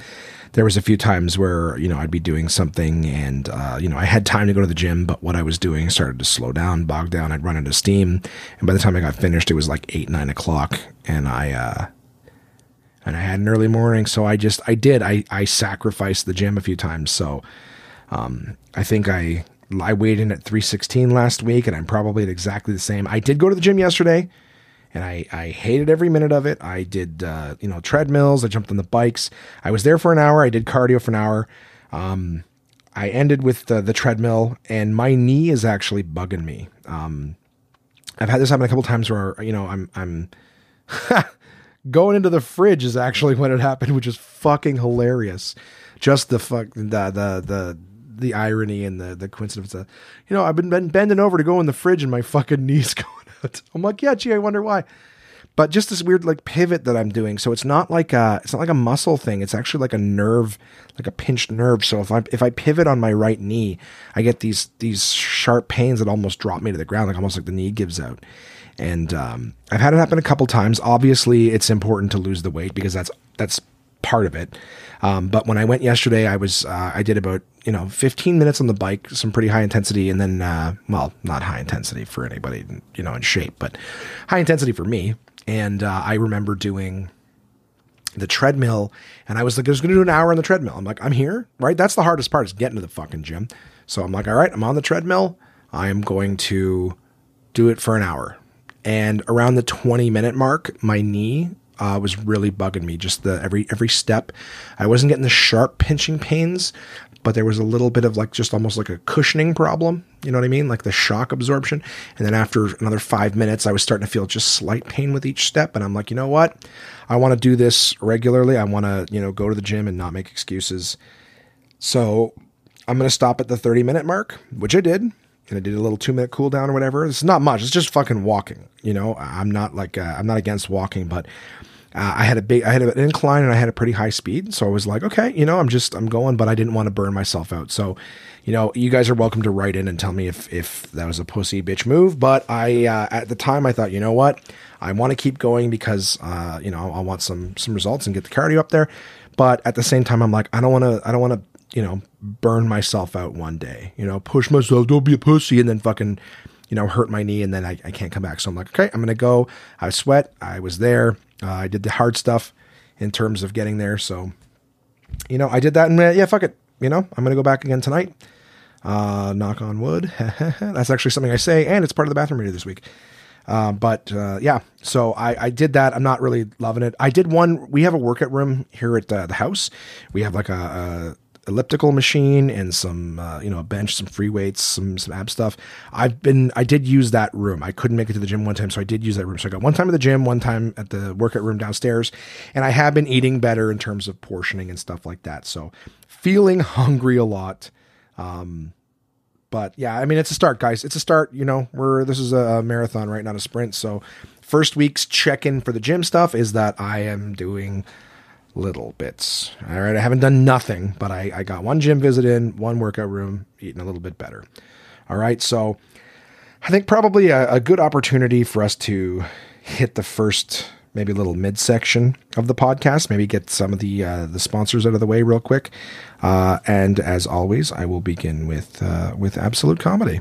there was a few times where you know I'd be doing something and uh, you know I had time to go to the gym, but what I was doing started to slow down, bog down. I'd run into steam, and by the time I got finished, it was like eight nine o'clock, and I uh, and I had an early morning, so I just I did I I sacrificed the gym a few times. So um, I think I I weighed in at three sixteen last week, and I'm probably at exactly the same. I did go to the gym yesterday and I, I hated every minute of it. I did, uh, you know, treadmills. I jumped on the bikes. I was there for an hour. I did cardio for an hour. Um, I ended with the, the, treadmill, and my knee is actually bugging me. Um, I've had this happen a couple times where you know I'm I'm [LAUGHS] going into the fridge is actually [LAUGHS] when it happened, which is fucking hilarious. Just the fuck the the the the irony and the the coincidence. You know, I've been, been bending over to go in the fridge, and my fucking [LAUGHS] knees going I'm like, yeah, gee, I wonder why. But just this weird like pivot that I'm doing. So it's not like a it's not like a muscle thing. It's actually like a nerve, like a pinched nerve. So if I if I pivot on my right knee, I get these these sharp pains that almost drop me to the ground, like almost like the knee gives out. And um, I've had it happen a couple times. Obviously, it's important to lose the weight because that's that's part of it. Um, but when I went yesterday, I was uh, I did about you know 15 minutes on the bike, some pretty high intensity, and then uh, well, not high intensity for anybody you know in shape, but high intensity for me. And uh, I remember doing the treadmill, and I was like, I was going to do an hour on the treadmill. I'm like, I'm here, right? That's the hardest part is getting to the fucking gym. So I'm like, all right, I'm on the treadmill. I am going to do it for an hour. And around the 20 minute mark, my knee uh, was really bugging me. Just the every every step, I wasn't getting the sharp pinching pains, but there was a little bit of like just almost like a cushioning problem. You know what I mean? Like the shock absorption. And then after another five minutes, I was starting to feel just slight pain with each step. And I'm like, you know what? I want to do this regularly. I want to you know go to the gym and not make excuses. So I'm going to stop at the 30 minute mark, which I did and I did a little two minute cool down or whatever. It's not much. It's just fucking walking. You know, I'm not like uh, I'm not against walking, but uh, I had a big I had an incline and I had a pretty high speed, so I was like, okay, you know, I'm just I'm going, but I didn't want to burn myself out. So, you know, you guys are welcome to write in and tell me if if that was a pussy bitch move. But I uh, at the time I thought, you know what, I want to keep going because uh, you know I want some some results and get the cardio up there. But at the same time, I'm like, I don't want to I don't want to you know, burn myself out one day, you know, push myself, don't be a pussy, and then fucking, you know, hurt my knee and then I, I can't come back. So I'm like, okay, I'm going to go. I sweat. I was there. Uh, I did the hard stuff in terms of getting there. So, you know, I did that and uh, yeah, fuck it. You know, I'm going to go back again tonight. Uh, knock on wood. [LAUGHS] That's actually something I say, and it's part of the bathroom reader this week. Uh, but uh, yeah, so I, I did that. I'm not really loving it. I did one. We have a workout room here at uh, the house. We have like a, elliptical machine and some uh, you know a bench, some free weights, some some ab stuff. I've been I did use that room. I couldn't make it to the gym one time, so I did use that room. So I got one time at the gym, one time at the workout room downstairs, and I have been eating better in terms of portioning and stuff like that. So feeling [LAUGHS] hungry a lot. Um, but yeah, I mean it's a start, guys. It's a start. You know, we're this is a marathon, right? Not a sprint. So first week's check in for the gym stuff is that I am doing little bits. All right, I haven't done nothing, but I, I got one gym visit in, one workout room, eating a little bit better. All right, so I think probably a, a good opportunity for us to hit the first maybe a little midsection of the podcast, maybe get some of the uh, the sponsors out of the way real quick. Uh, and as always, I will begin with uh, with Absolute Comedy.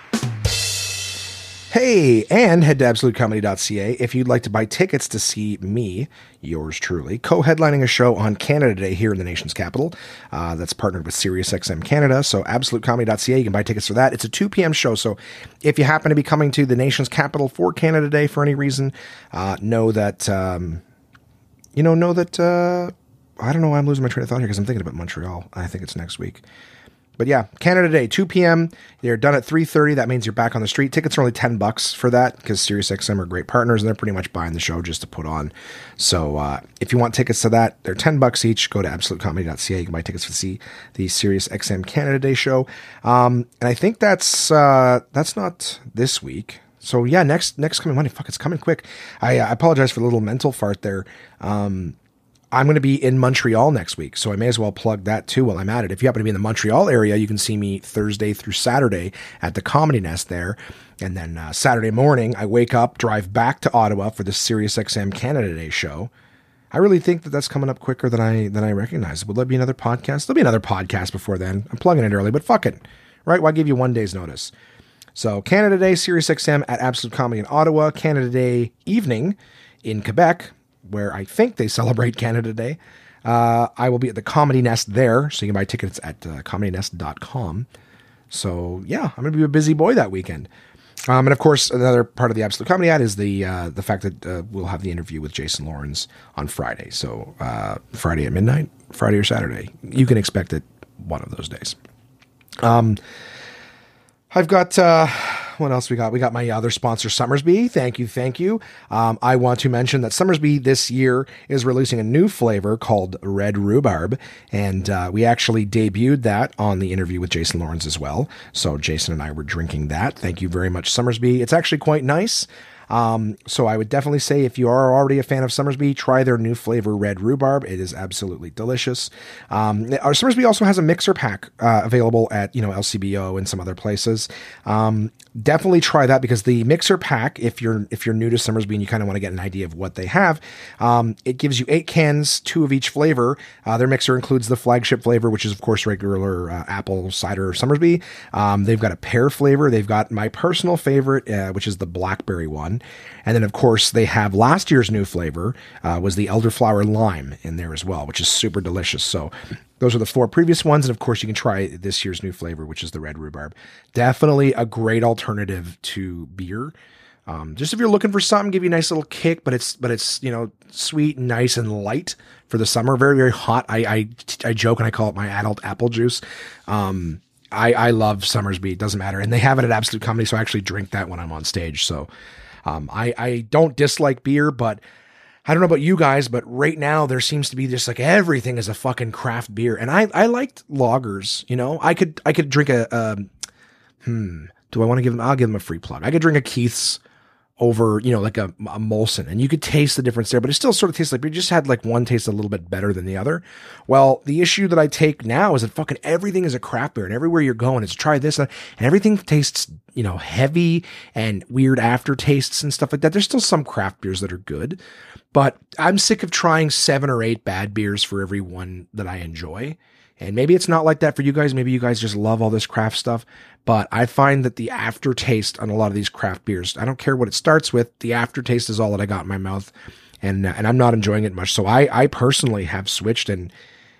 Hey, and head to absolutecomedy.ca if you'd like to buy tickets to see me, yours truly, co headlining a show on Canada Day here in the nation's capital. Uh, that's partnered with SiriusXM Canada. So, absolutecomedy.ca, you can buy tickets for that. It's a 2 p.m. show. So, if you happen to be coming to the nation's capital for Canada Day for any reason, uh, know that, um, you know, know that, uh, I don't know why I'm losing my train of thought here because I'm thinking about Montreal. I think it's next week. But yeah, Canada Day, 2 p.m. They're done at 3.30. That means you're back on the street. Tickets are only 10 bucks for that because SiriusXM are great partners and they're pretty much buying the show just to put on. So uh, if you want tickets to that, they're 10 bucks each. Go to absolutecomedy.ca. You can buy tickets to see the SiriusXM Canada Day show. Um, and I think that's uh, that's not this week. So yeah, next next coming Monday. Fuck, it's coming quick. I, uh, I apologize for the little mental fart there. Um, I'm going to be in Montreal next week, so I may as well plug that too while I'm at it. If you happen to be in the Montreal area, you can see me Thursday through Saturday at the Comedy Nest there. And then uh, Saturday morning, I wake up, drive back to Ottawa for the SiriusXM Canada Day show. I really think that that's coming up quicker than I than I recognize. Will there be another podcast? There'll be another podcast before then. I'm plugging it early, but fuck it, right? Why give you one day's notice? So Canada Day, SiriusXM at Absolute Comedy in Ottawa, Canada Day evening in Quebec, where I think they celebrate Canada Day. Uh, I will be at the Comedy Nest there, so you can buy tickets at uh, comedynest.com. So yeah, I'm gonna be a busy boy that weekend. Um, and of course, another part of the Absolute Comedy ad is the uh, the fact that uh, we'll have the interview with Jason Lawrence on Friday. So uh, Friday at midnight, Friday or Saturday, you can expect it one of those days. Um, I've got uh, what else we got? We got my other sponsor, Somersby. Thank you, thank you. Um, I want to mention that Somersby this year is releasing a new flavor called Red Rhubarb, and uh, we actually debuted that on the interview with Jason Lawrence as well. So Jason and I were drinking that. Thank you very much, Somersby. It's actually quite nice. Um, so I would definitely say if you are already a fan of Somersby, try their new flavor, Red Rhubarb. It is absolutely delicious. Um, our Somersby also has a mixer pack uh, available at you know LCBO and some other places. Um, definitely try that because the mixer pack, if you're if you're new to Somersby and you kind of want to get an idea of what they have, um, it gives you eight cans, two of each flavor. Uh, their mixer includes the flagship flavor, which is of course regular uh, apple cider Somersby. Um, they've got a pear flavor. They've got my personal favorite, uh, which is the blackberry one. And then, of course, they have last year's new flavor uh, was the elderflower lime in there as well, which is super delicious. So those are the four previous ones. And of course, you can try this year's new flavor, which is the red rhubarb. Definitely a great alternative to beer. Um, just if you're looking for something, give you a nice little kick, but it's but it's you know sweet, nice, and light for the summer. Very very hot. I I, I joke and I call it my adult apple juice. Um, I I love Somersby. It doesn't matter, and they have it at Absolute Comedy, so I actually drink that when I'm on stage. So um, I, I don't dislike beer, but I don't know about you guys, but right now there seems to be just like everything is a fucking craft beer. And I, I liked lagers, you know, I could, I could drink a, um, hmm, do I want to give them, I'll give them a free plug. I could drink a Keith's over, you know, like a, a Molson and you could taste the difference there, but it still sort of tastes like beer. Just had like one taste a little bit better than the other. Well, the issue that I take now is that fucking everything is a craft beer and everywhere you're going it's try this uh, and everything tastes, you know, heavy and weird aftertastes and stuff like that. There's still some craft beers that are good, but I'm sick of trying seven or eight bad beers for every one that I enjoy. And maybe it's not like that for you guys. Maybe you guys just love all this craft stuff. But I find that the aftertaste on a lot of these craft beers, I don't care what it starts with, the aftertaste is all that I got in my mouth. And, and I'm not enjoying it much. So I, I personally have switched and,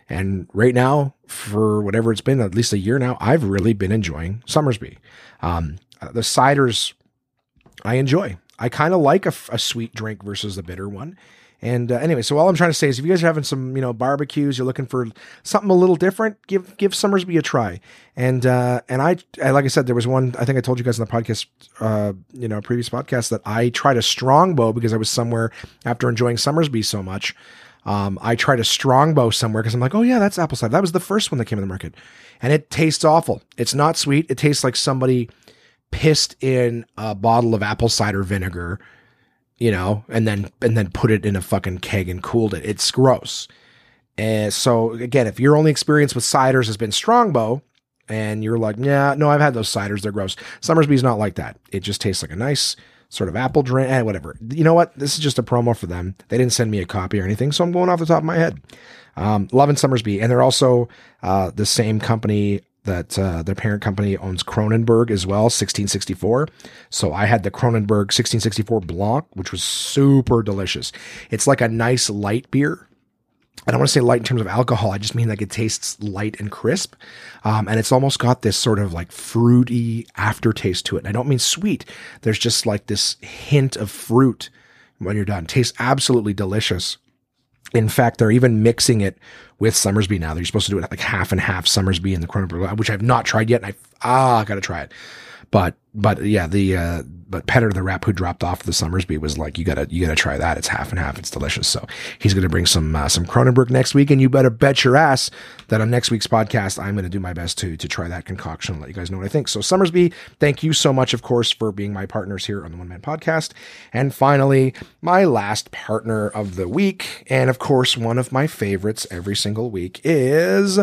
and right now, for whatever it's been, at least a year now, I've really been enjoying Somersby. Um, the ciders I enjoy. I kind of like a, a, sweet drink versus a bitter one. And uh, anyway, so all I'm trying to say is, if you guys are having some, you know, barbecues, you're looking for something a little different, give give Somersby a try. And uh, and I, I, like I said, there was one. I think I told you guys in the podcast, uh, you know, previous podcast that I tried a strongbow because I was somewhere after enjoying Somersby so much. Um, I tried a strongbow somewhere because I'm like, oh yeah, that's apple cider. That was the first one that came in the market, and it tastes awful. It's not sweet. It tastes like somebody pissed in a bottle of apple cider vinegar you know, and then and then put it in a fucking keg and cooled it. It's gross. And so again, if your only experience with ciders has been Strongbow, and you're like, yeah, no, I've had those ciders, they're gross. Somersby's not like that. It just tastes like a nice sort of apple drink, eh, whatever. You know what? This is just a promo for them. They didn't send me a copy or anything, so I'm going off the top of my head. Um, loving Somersby, and they're also uh, the same company that uh, their parent company owns Kronenbourg as well, 1664. So I had the Kronenbourg 1664 Blanc, which was super delicious. It's like a nice light beer. I don't want to say light in terms of alcohol. I just mean like it tastes light and crisp. Um, and it's almost got this sort of like fruity aftertaste to it. And I don't mean sweet. There's just like this hint of fruit when you're done. tastes absolutely delicious. In fact, they're even mixing it with Somersby now. They're supposed to do it like half and half Somersby and the Kronenbourg, which I've not tried yet. And I ah, I gotta try it. But but yeah, the uh, but Petter the rep who dropped off the Somersby was like, you gotta you gotta try that. It's half and half. It's delicious. So he's gonna bring some uh, some Kronenbourg next week, and you better bet your ass that on next week's podcast, I'm gonna do my best to to try that concoction and let you guys know what I think. So Somersby, thank you so much, of course, for being my partners here on the One Man Podcast. And finally, my last partner of the week, and of course, one of my favorites every single week is.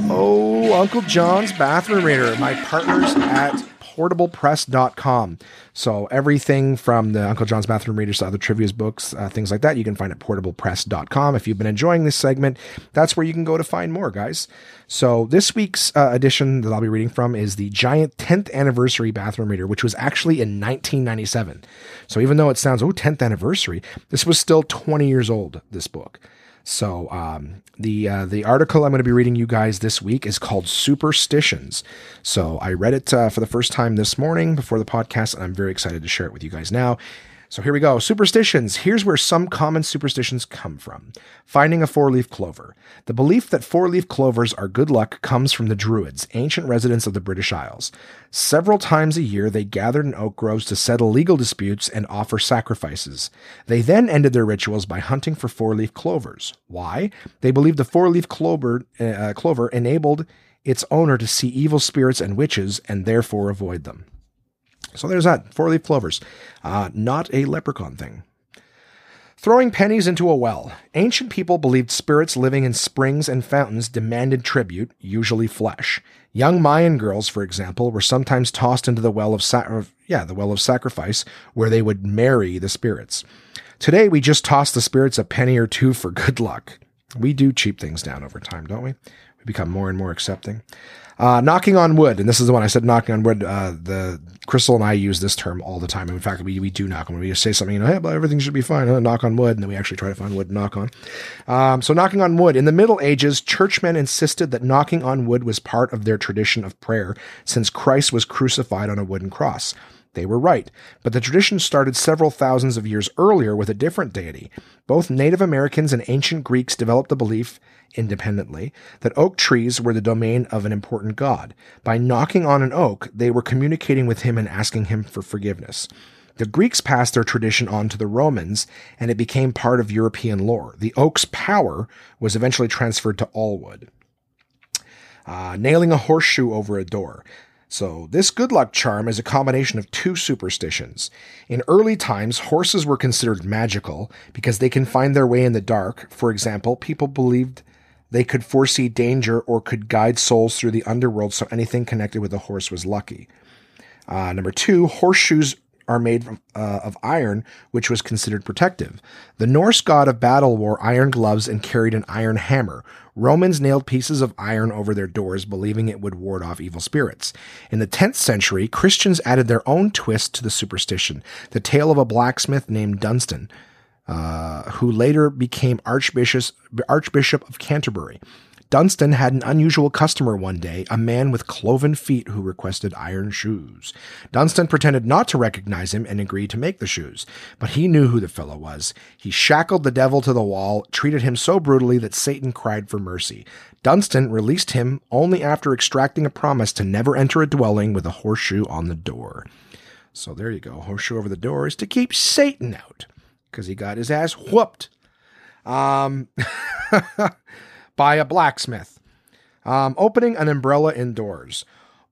Oh, Uncle John's Bathroom Reader, my partners at portablepress.com. So everything from the Uncle John's Bathroom Readers to other trivia's books, uh, things like that, you can find at portablepress.com. If you've been enjoying this segment, that's where you can go to find more, guys. So this week's uh, edition that I'll be reading from is the giant 10th anniversary bathroom reader, which was actually in 1997. So even though it sounds, oh, 10th anniversary, this was still 20 years old, this book. So um, the uh, the article I'm going to be reading you guys this week is called Superstitions. So I read it uh, for the first time this morning before the podcast, and I'm very excited to share it with you guys now. So here we go. Superstitions. Here's where some common superstitions come from. Finding a four leaf clover. The belief that four leaf clovers are good luck comes from the Druids, ancient residents of the British Isles. Several times a year, they gathered in oak groves to settle legal disputes and offer sacrifices. They then ended their rituals by hunting for four leaf clovers. Why? They believed the four leaf clover, uh, clover enabled its owner to see evil spirits and witches and therefore avoid them. So there's that. Four leaf clovers. Uh, not a leprechaun thing. Throwing pennies into a well. Ancient people believed spirits living in springs and fountains demanded tribute, usually flesh. Young Mayan girls, for example, were sometimes tossed into the well of sa- yeah, the well of sacrifice, where they would marry the spirits. Today, we just toss the spirits a penny or two for good luck. We do cheap things down over time, don't we? We become more and more accepting. Uh, knocking on wood, and this is the one I said knocking on wood. Uh, the Crystal and I use this term all the time. In fact, we, we do knock on wood. We just say something, you know, hey, but everything should be fine. Huh? Knock on wood, and then we actually try to find wood to knock on. Um, so knocking on wood. In the Middle Ages, churchmen insisted that knocking on wood was part of their tradition of prayer, since Christ was crucified on a wooden cross. They were right, but the tradition started several thousands of years earlier with a different deity. Both Native Americans and ancient Greeks developed the belief independently that oak trees were the domain of an important god. By knocking on an oak, they were communicating with him and asking him for forgiveness. The Greeks passed their tradition on to the Romans, and it became part of European lore. The oak's power was eventually transferred to all wood. Uh, nailing a horseshoe over a door. So, this good luck charm is a combination of two superstitions. In early times, horses were considered magical because they can find their way in the dark. For example, people believed they could foresee danger or could guide souls through the underworld, so anything connected with a horse was lucky. Uh, number two, horseshoes are made from, uh, of iron, which was considered protective. The Norse god of battle wore iron gloves and carried an iron hammer. Romans nailed pieces of iron over their doors, believing it would ward off evil spirits. In the 10th century, Christians added their own twist to the superstition the tale of a blacksmith named Dunstan uh, who later became Archbishop, Archbishop of Canterbury. Dunstan had an unusual customer one day, a man with cloven feet who requested iron shoes. Dunstan pretended not to recognize him and agreed to make the shoes, but he knew who the fellow was. He shackled the devil to the wall, treated him so brutally that Satan cried for mercy. Dunstan released him only after extracting a promise to never enter a dwelling with a horseshoe on the door. So there you go. Horseshoe over the door is to keep Satan out because he got his ass whooped um, [LAUGHS] by a blacksmith. Um, opening an umbrella indoors.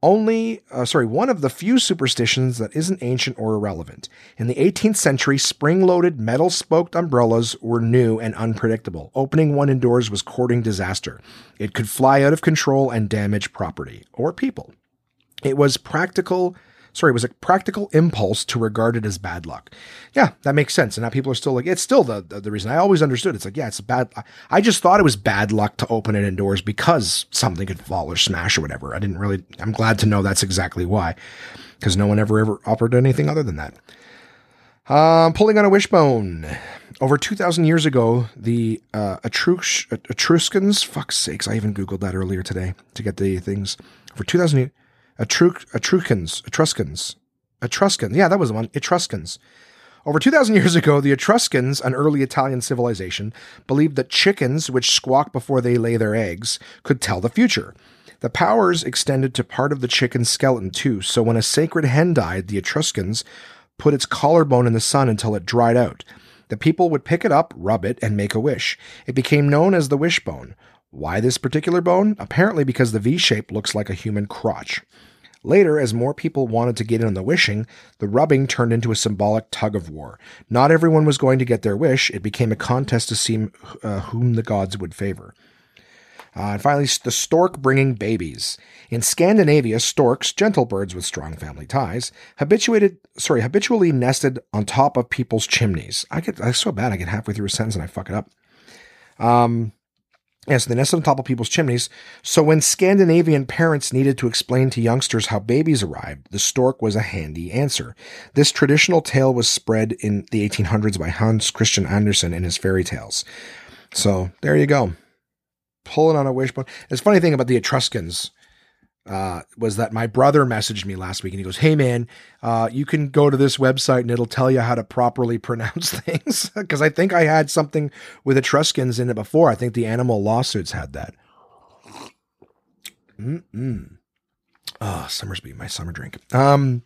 Only, uh, sorry, one of the few superstitions that isn't ancient or irrelevant. In the 18th century, spring loaded metal spoked umbrellas were new and unpredictable. Opening one indoors was courting disaster. It could fly out of control and damage property or people. It was practical sorry, it was a practical impulse to regard it as bad luck. Yeah, that makes sense. And now people are still like, it's still the, the, the reason I always understood. It's like, yeah, it's bad. I just thought it was bad luck to open it indoors because something could fall or smash or whatever. I didn't really, I'm glad to know that's exactly why because no one ever ever offered anything other than that. Um, pulling on a wishbone. Over 2,000 years ago, the uh, Etrus- Etruscans, fuck's sakes, I even Googled that earlier today to get the things. For 2,000 years, Etruscans, Etruscans, Etruscans, yeah, that was the one, Etruscans. Over 2,000 years ago, the Etruscans, an early Italian civilization, believed that chickens, which squawk before they lay their eggs, could tell the future. The powers extended to part of the chicken's skeleton too, so when a sacred hen died, the Etruscans put its collarbone in the sun until it dried out. The people would pick it up, rub it, and make a wish. It became known as the wishbone. Why this particular bone? Apparently because the V shape looks like a human crotch. Later, as more people wanted to get in on the wishing, the rubbing turned into a symbolic tug of war. Not everyone was going to get their wish. It became a contest to see uh, whom the gods would favor. Uh, and finally, the stork bringing babies. In Scandinavia, storks, gentle birds with strong family ties, habituated, sorry, habitually nested on top of people's chimneys. I get, I so bad. I get halfway through a sentence and I fuck it up. Um, so they nested on top of people's chimneys. So when Scandinavian parents needed to explain to youngsters how babies arrived, the stork was a handy answer. This traditional tale was spread in the 1800s by Hans Christian Andersen in his fairy tales. So there you go pulling on a wishbone. It's a funny thing about the Etruscans uh, was that my brother messaged me last week and he goes, Hey man, uh, you can go to this website and it'll tell you how to properly [LAUGHS] pronounce things. [LAUGHS] Cause I think I had something with Etruscans in it before. I think the animal lawsuits had that. Mm-mm. Oh, Somersby, my summer drink. Um,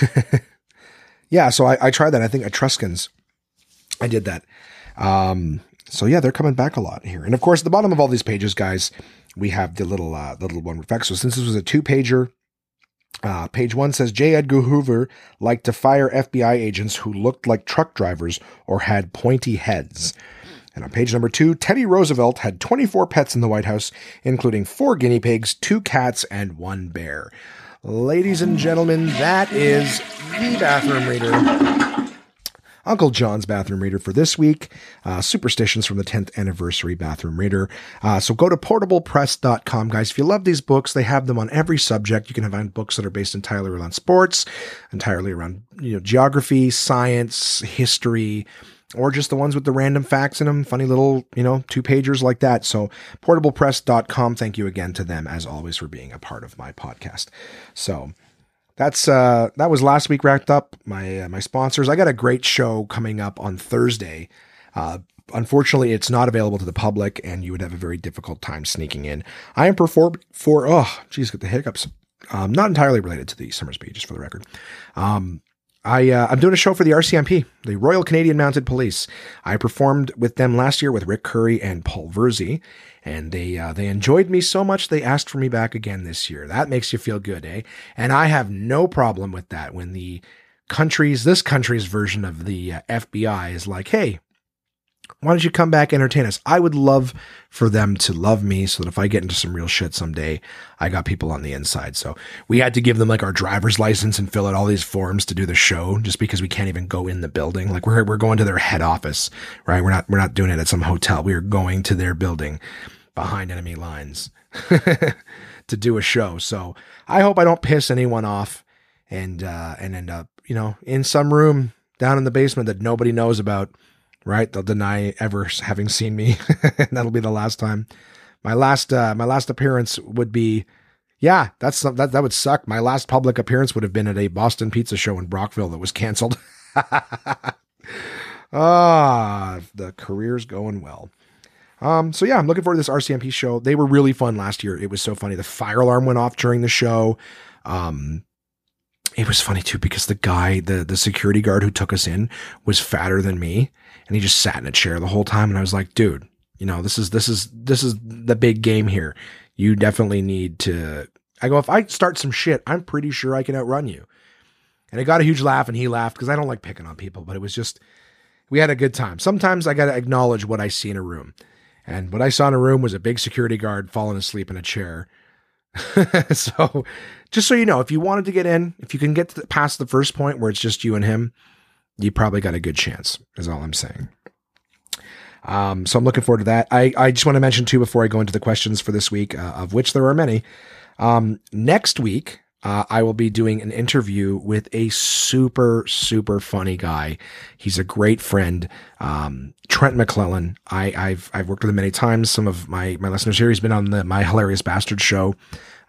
[LAUGHS] yeah, so I, I tried that. I think Etruscans, I did that. Um, so yeah, they're coming back a lot here. And of course, the bottom of all these pages, guys, we have the little uh, the little one effect. So since this was a two pager, uh, page one says J. Edgar Hoover liked to fire FBI agents who looked like truck drivers or had pointy heads. And on page number two, Teddy Roosevelt had 24 pets in the White House, including four guinea pigs, two cats, and one bear. Ladies and gentlemen, that is the bathroom reader. Uncle John's bathroom reader for this week. Uh, superstitions from the 10th anniversary bathroom reader. Uh, so go to portablepress.com, guys. If you love these books, they have them on every subject. You can find books that are based entirely around sports, entirely around you know geography, science, history or just the ones with the random facts in them, funny little, you know, two pagers like that. So portablepress.com. Thank you again to them as always for being a part of my podcast. So that's uh that was last week wrapped up. My uh, my sponsors. I got a great show coming up on thursday. Uh unfortunately it's not available to the public and you would have a very difficult time sneaking in. I am performed for oh geez get the hiccups. Um not entirely related to the Somersby just for the record. Um I uh, I'm doing a show for the RCMP, the Royal Canadian Mounted Police. I performed with them last year with Rick Curry and Paul Verzi, and they uh, they enjoyed me so much they asked for me back again this year. That makes you feel good, eh? And I have no problem with that when the country's this country's version of the uh, FBI is like, "Hey, why don't you come back entertain us? I would love for them to love me so that if I get into some real shit someday, I got people on the inside. So we had to give them like our driver's license and fill out all these forms to do the show just because we can't even go in the building. Like we're, we're going to their head office, right? We're not, we're not doing it at some hotel. We are going to their building behind enemy lines [LAUGHS] to do a show. So I hope I don't piss anyone off and, uh, and end up, you know, in some room down in the basement that nobody knows about right? They'll deny ever having seen me. [LAUGHS] and that'll be the last time. My last uh my last appearance would be yeah, that's that that would suck. My last public appearance would have been at a Boston pizza show in Brockville that was canceled. [LAUGHS] ah, the career's going well. Um, so yeah, I'm looking forward to this RCMP show. They were really fun last year. It was so funny. The fire alarm went off during the show. Um, it was funny too because the guy, the the security guard who took us in, was fatter than me, and he just sat in a chair the whole time. And I was like, dude, you know, this is this is this is the big game here. You definitely need to. I go, if I start some shit, I'm pretty sure I can outrun you. And I got a huge laugh, and he laughed because I don't like picking on people, but it was just we had a good time. Sometimes I got to acknowledge what I see in a room, and what I saw in a room was a big security guard falling asleep in a chair [LAUGHS] so, just so you know, if you wanted to get in, if you can get the, past the first point where it's just you and him, you probably got a good chance. Is all I'm saying. Um, so I'm looking forward to that. I, I just want to mention too before I go into the questions for this week, uh, of which there are many. Um, next week, uh, I will be doing an interview with a super, super funny guy. He's a great friend, um, Trent McClellan. I, have I've worked with him many times. Some of my my listeners here. He's been on the My Hilarious Bastard show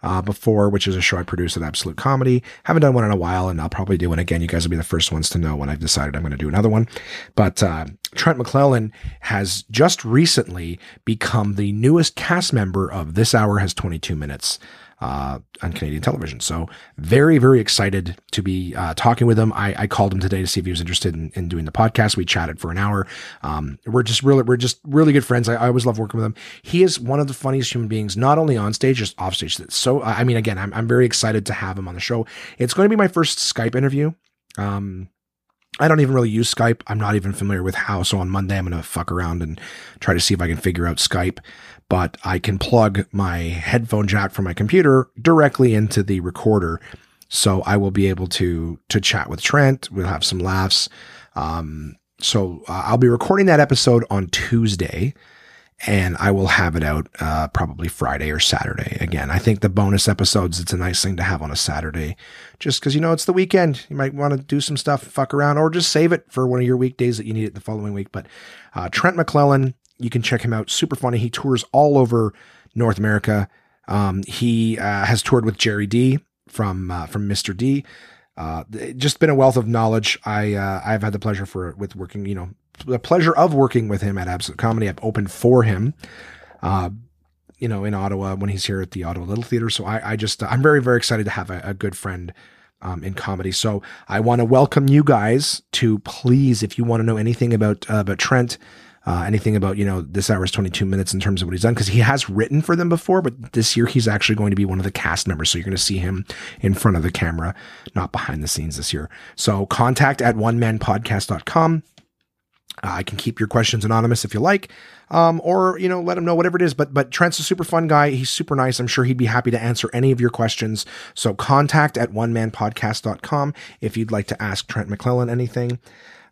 uh, before, which is a show I produce at Absolute Comedy. Haven't done one in a while, and I'll probably do one again. You guys will be the first ones to know when I've decided I'm going to do another one. But uh, Trent McClellan has just recently become the newest cast member of This Hour Has 22 Minutes uh, on Canadian television. So very, very excited to be uh, talking with him. I, I, called him today to see if he was interested in, in doing the podcast. We chatted for an hour. Um, we're just really, we're just really good friends. I, I, always love working with him. He is one of the funniest human beings, not only on stage, just off stage. So, I mean, again, I'm, I'm very excited to have him on the show. It's going to be my first Skype interview. Um, I don't even really use Skype. I'm not even familiar with how. So on Monday, I'm going to fuck around and try to see if I can figure out Skype but I can plug my headphone jack from my computer directly into the recorder. So I will be able to, to chat with Trent. We'll have some laughs. Um, so uh, I'll be recording that episode on Tuesday and I will have it out uh, probably Friday or Saturday. Again, I think the bonus episodes, it's a nice thing to have on a Saturday just because, you know, it's the weekend. You might want to do some stuff, fuck around, or just save it for one of your weekdays that you need it the following week. But uh, Trent McClellan, you can check him out. Super funny. He tours all over North America. Um, he uh, has toured with Gerry Dee from uh, from Mr. D. Uh, just been a wealth of knowledge. I uh, I've had the pleasure for with working, you know, the pleasure of working with him at Absolute Comedy. I've opened for him, uh, you know, in Ottawa when he's here at the Ottawa Little Theater. So I, I just I'm very very excited to have a, a good friend um, in comedy. So I want to welcome you guys to please, if you want to know anything about uh, about Trent, uh, anything about you know this hour is 22 minutes in terms of what he's done because he has written for them before but this year he's actually going to be one of the cast members so you're going to see him in front of the camera not behind the scenes this year so contact at one onemanpodcast.com uh, I can keep your questions anonymous if you like, um, or you know, let him know whatever it is. But but Trent's a super fun guy. He's super nice. I'm sure he'd be happy to answer any of your questions. So contact at one man onemanpodcast.com if you'd like to ask Trent McClellan anything.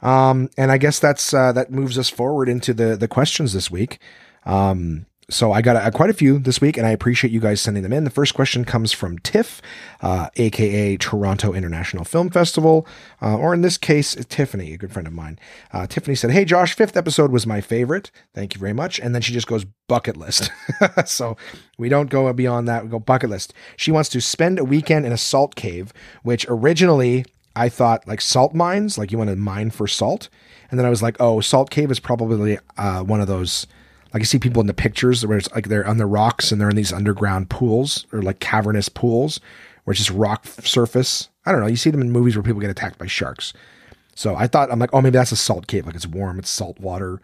Um, and I guess that's uh, that moves us forward into the the questions this week. Um, so I got a, quite a few this week, and I appreciate you guys sending them in. The first question comes from Tiff, uh, aka Toronto International Film Festival, uh, or in this case, Tiffany, a good friend of mine. Uh, Tiffany said, "Hey Josh, fifth episode was my favorite. Thank you very much." And then she just goes bucket list. [LAUGHS] so we don't go beyond that. We go bucket list. She wants to spend a weekend in a salt cave, which originally I thought like salt mines, like you want to mine for salt. And then I was like, oh, Salt Cave is probably uh, one of those. Like you see people in the pictures where it's like they're on the rocks and they're in these underground pools or like cavernous pools where it's just rock surface. I don't know. You see them in movies where people get attacked by sharks. So I thought I'm like, oh, maybe that's a salt cave. Like it's warm, it's salt water.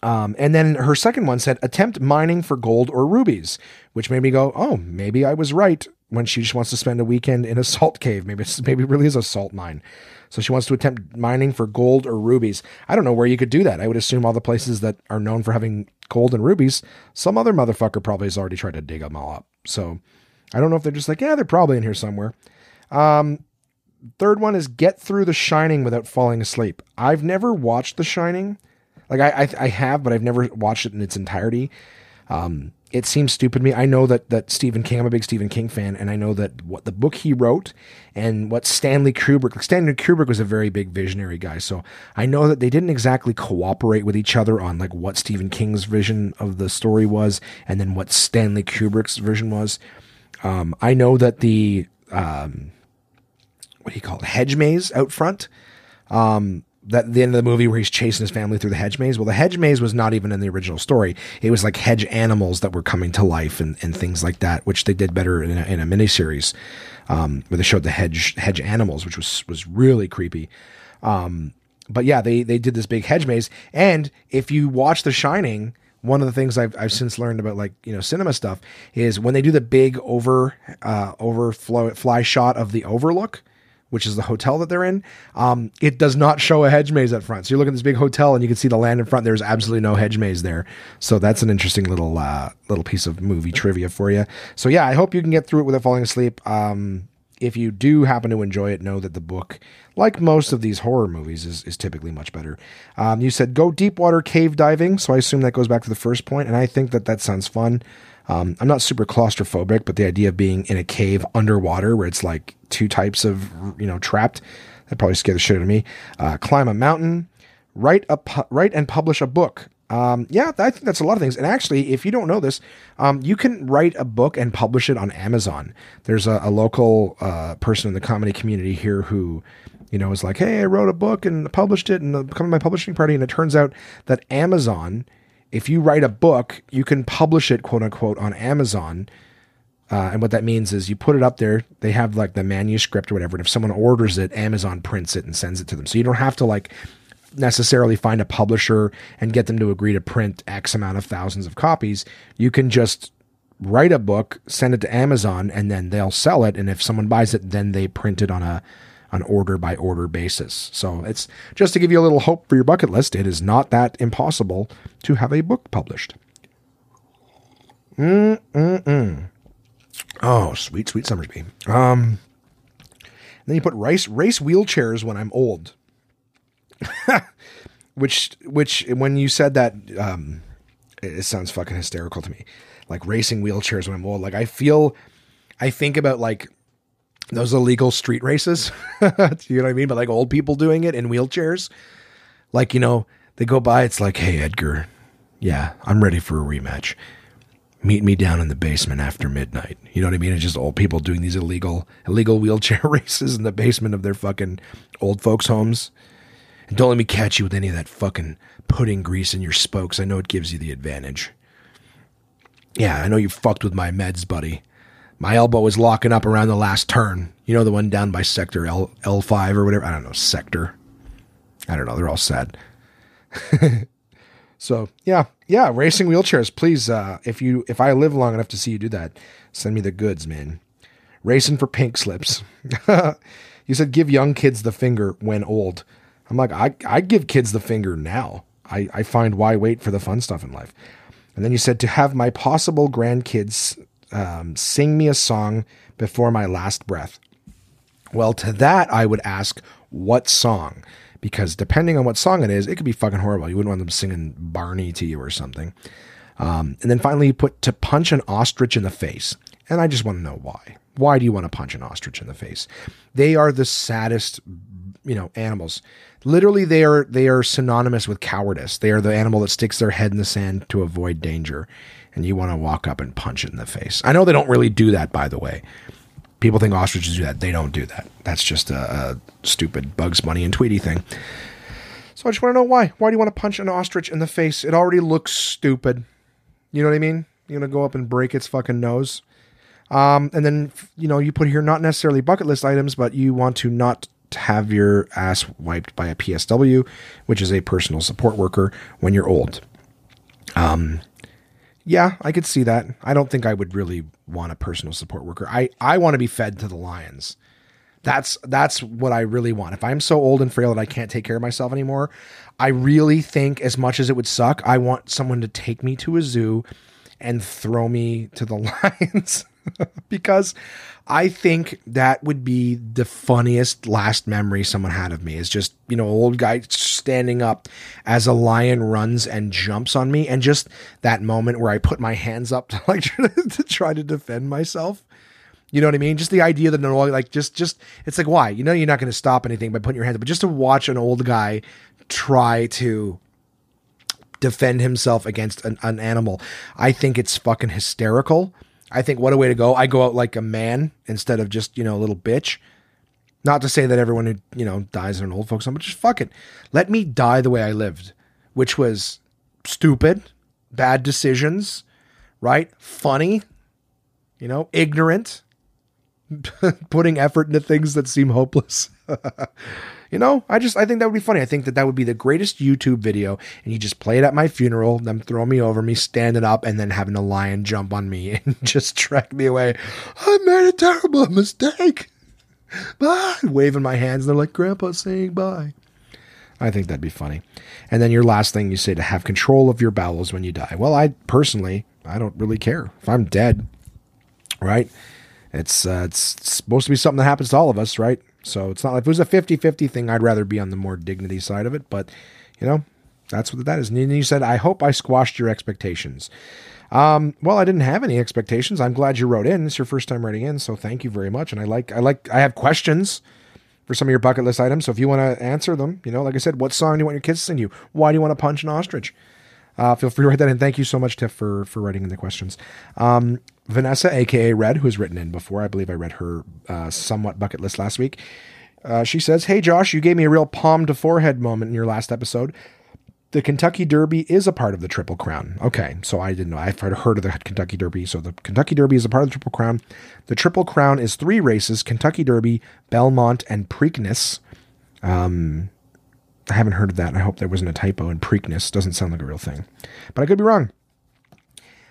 Um, and then her second one said, attempt mining for gold or rubies, which made me go, oh, maybe I was right when she just wants to spend a weekend in a salt cave. Maybe it's, maybe it really is a salt mine. So she wants to attempt mining for gold or rubies. I don't know where you could do that. I would assume all the places that are known for having gold and rubies, some other motherfucker probably has already tried to dig them all up. So I don't know if they're just like, yeah, they're probably in here somewhere. Um, third one is get through The Shining without falling asleep. I've never watched The Shining. Like I, I, I have, but I've never watched it in its entirety. Um, it seems stupid to me. I know that that Stephen King. I'm a big Stephen King fan, and I know that what the book he wrote and what Stanley Kubrick. Stanley Kubrick was a very big visionary guy, so I know that they didn't exactly cooperate with each other on like what Stephen King's vision of the story was, and then what Stanley Kubrick's vision was. Um, I know that the um, what do you call it, hedge maze out front. Um, that the end of the movie where he's chasing his family through the hedge maze. Well, the hedge maze was not even in the original story. It was like hedge animals that were coming to life and, and things like that, which they did better in a, in a miniseries um, where they showed the hedge hedge animals, which was was really creepy. Um, but yeah, they they did this big hedge maze, and if you watch The Shining, one of the things I've I've since learned about like you know cinema stuff is when they do the big over uh, overflow fly shot of the overlook which is the hotel that they're in, um, it does not show a hedge maze at front. So you look at this big hotel and you can see the land in front. There's absolutely no hedge maze there. So that's an interesting little uh, little piece of movie trivia for you. So yeah, I hope you can get through it without falling asleep. Um, if you do happen to enjoy it, know that the book, like most of these horror movies, is, is typically much better. Um, you said go deep water cave diving, so I assume that goes back to the first point, and I think that that sounds fun. Um, I'm not super claustrophobic, but the idea of being in a cave underwater where it's like two types of, you know, trapped, that probably scared the shit out of me. Uh, climb a mountain, write a pu- write and publish a book. Um, yeah, I think that's a lot of things. And actually, if you don't know this, um, you can write a book and publish it on Amazon. There's a, a local uh, person in the comedy community here who, you know, is like, hey, I wrote a book and published it and come to my publishing party. And it turns out that Amazon, if you write a book, you can publish it, quote unquote, on Amazon. Uh, and what that means is you put it up there, they have like the manuscript or whatever. And if someone orders it, Amazon prints it and sends it to them. So you don't have to like necessarily find a publisher and get them to agree to print X amount of thousands of copies. You can just write a book, send it to Amazon, and then they'll sell it. And if someone buys it, then they print it on a an order by order basis. So it's just to give you a little hope for your bucket list. It is not that impossible to have a book published. Mm mm mm. Oh, sweet, sweet Somersby. Um, then you put race race wheelchairs when I'm old. [LAUGHS] which which when you said that um it, it sounds fucking hysterical to me. Like racing wheelchairs when I'm old. Like I feel I think about like those illegal street races. [LAUGHS] you know what I mean? But like old people doing it in wheelchairs. Like, you know, they go by, it's like, hey Edgar, yeah, I'm ready for a rematch. Meet me down in the basement after midnight. You know what I mean? It's just old people doing these illegal illegal [LAUGHS] wheelchair races in the basement of their fucking old folks' homes. And don't let me catch you with any of that fucking pudding grease in your spokes. I know it gives you the advantage. Yeah, I know you fucked with my meds, buddy. My elbow was locking up around the last turn. You know the one down by sector L L five or whatever. I don't know sector. I don't know. They're all sad. [LAUGHS] so yeah, yeah. Racing wheelchairs, please. Uh, if you if I live long enough to see you do that, send me the goods, man. Racing for pink slips. [LAUGHS] you said give young kids the finger when old. I'm like, I, I give kids the finger now. I, I find why wait for the fun stuff in life. And then you said to have my possible grandkids um, sing me a song before my last breath. Well, to that, I would ask, what song? Because depending on what song it is, it could be fucking horrible. You wouldn't want them singing Barney to you or something. Um, and then finally, you put to punch an ostrich in the face. And I just want to know why. Why do you want to punch an ostrich in the face? They are the saddest, you know, animals literally they are they are synonymous with cowardice. They are the animal that sticks their head in the sand to avoid danger, and you want to walk up and punch it in the face. I know they don't really do that, by the way. People think ostriches do that. They don't do that. That's just a, a stupid Bugs Bunny and Tweety thing. So I just want to know why. Why do you want to punch an ostrich in the face? It already looks stupid. You know what I mean? You're gonna go up and break its fucking nose. Um, and then you know you put here not necessarily bucket list items, but you want to not have your ass wiped by a PSW, which is a personal support worker when you're old. Um, yeah, I could see that. I don't think I would really want a personal support worker. I, I want to be fed to the lions. That's that's what I really want. If I'm so old and frail that I can't take care of myself anymore, I really think as much as it would suck, I want someone to take me to a zoo and throw me to the [LAUGHS] lions [LAUGHS] because I think that would be the funniest last memory someone had of me is just, you know, old guy standing up as a lion runs and jumps on me. And just that moment where I put my hands up [LAUGHS] to like to try to defend myself. You know what I mean? Just the idea that no, like just, just, it's like, why? You know, you're not going to stop anything by putting your hands up, but just to watch an old guy try to defend himself against an, an animal, I think it's fucking hysterical I think what a way to go. I go out like a man instead of just, you know, a little bitch. Not to say that everyone who, you know, dies in an old folks home, but just fuck it. Let me die the way I lived, which was stupid, bad decisions, right? Funny, you know, ignorant, [LAUGHS] putting effort into things that seem hopeless. [LAUGHS] You know, I just I think that would be funny. I think that that would be the greatest YouTube video, and you just play it at my funeral, them throw me over, me standing up, and then having a lion jump on me [LAUGHS] and just track me away. I made a terrible mistake. bye, waving my hands. And they're like, Grandpa saying bye. I think that'd be funny. And then your last thing you say to have control of your bowels when you die. Well, I personally, I don't really care if I'm dead, right? It's uh, it's supposed to be something that happens to all of us, right? So it's not like it was a 50-50 thing, I'd rather be on the more dignity side of it. But you know, that's what that is. And you said, I hope I squashed your expectations. Um, well, I didn't have any expectations. I'm glad you wrote in. It's your first time writing in, so thank you very much. And I like, I like, I have questions for some of your bucket list items. So if you want to answer them, you know, like I said, what song do you want your kids to sing you? Why do you want to punch an ostrich? Uh, feel free to write that in. Thank you so much, Tiff, for for writing in the questions. Um, Vanessa, aka Red, who's written in before, I believe I read her uh, somewhat bucket list last week. Uh, she says, "Hey Josh, you gave me a real palm to forehead moment in your last episode the Kentucky Derby is a part of the Triple Crown. Okay, so I didn't know. I've heard of the Kentucky Derby. So the Kentucky Derby is a part of the Triple Crown. The Triple Crown is three races: Kentucky Derby, Belmont, and Preakness. Um, I haven't heard of that. I hope there wasn't a typo. And Preakness doesn't sound like a real thing, but I could be wrong.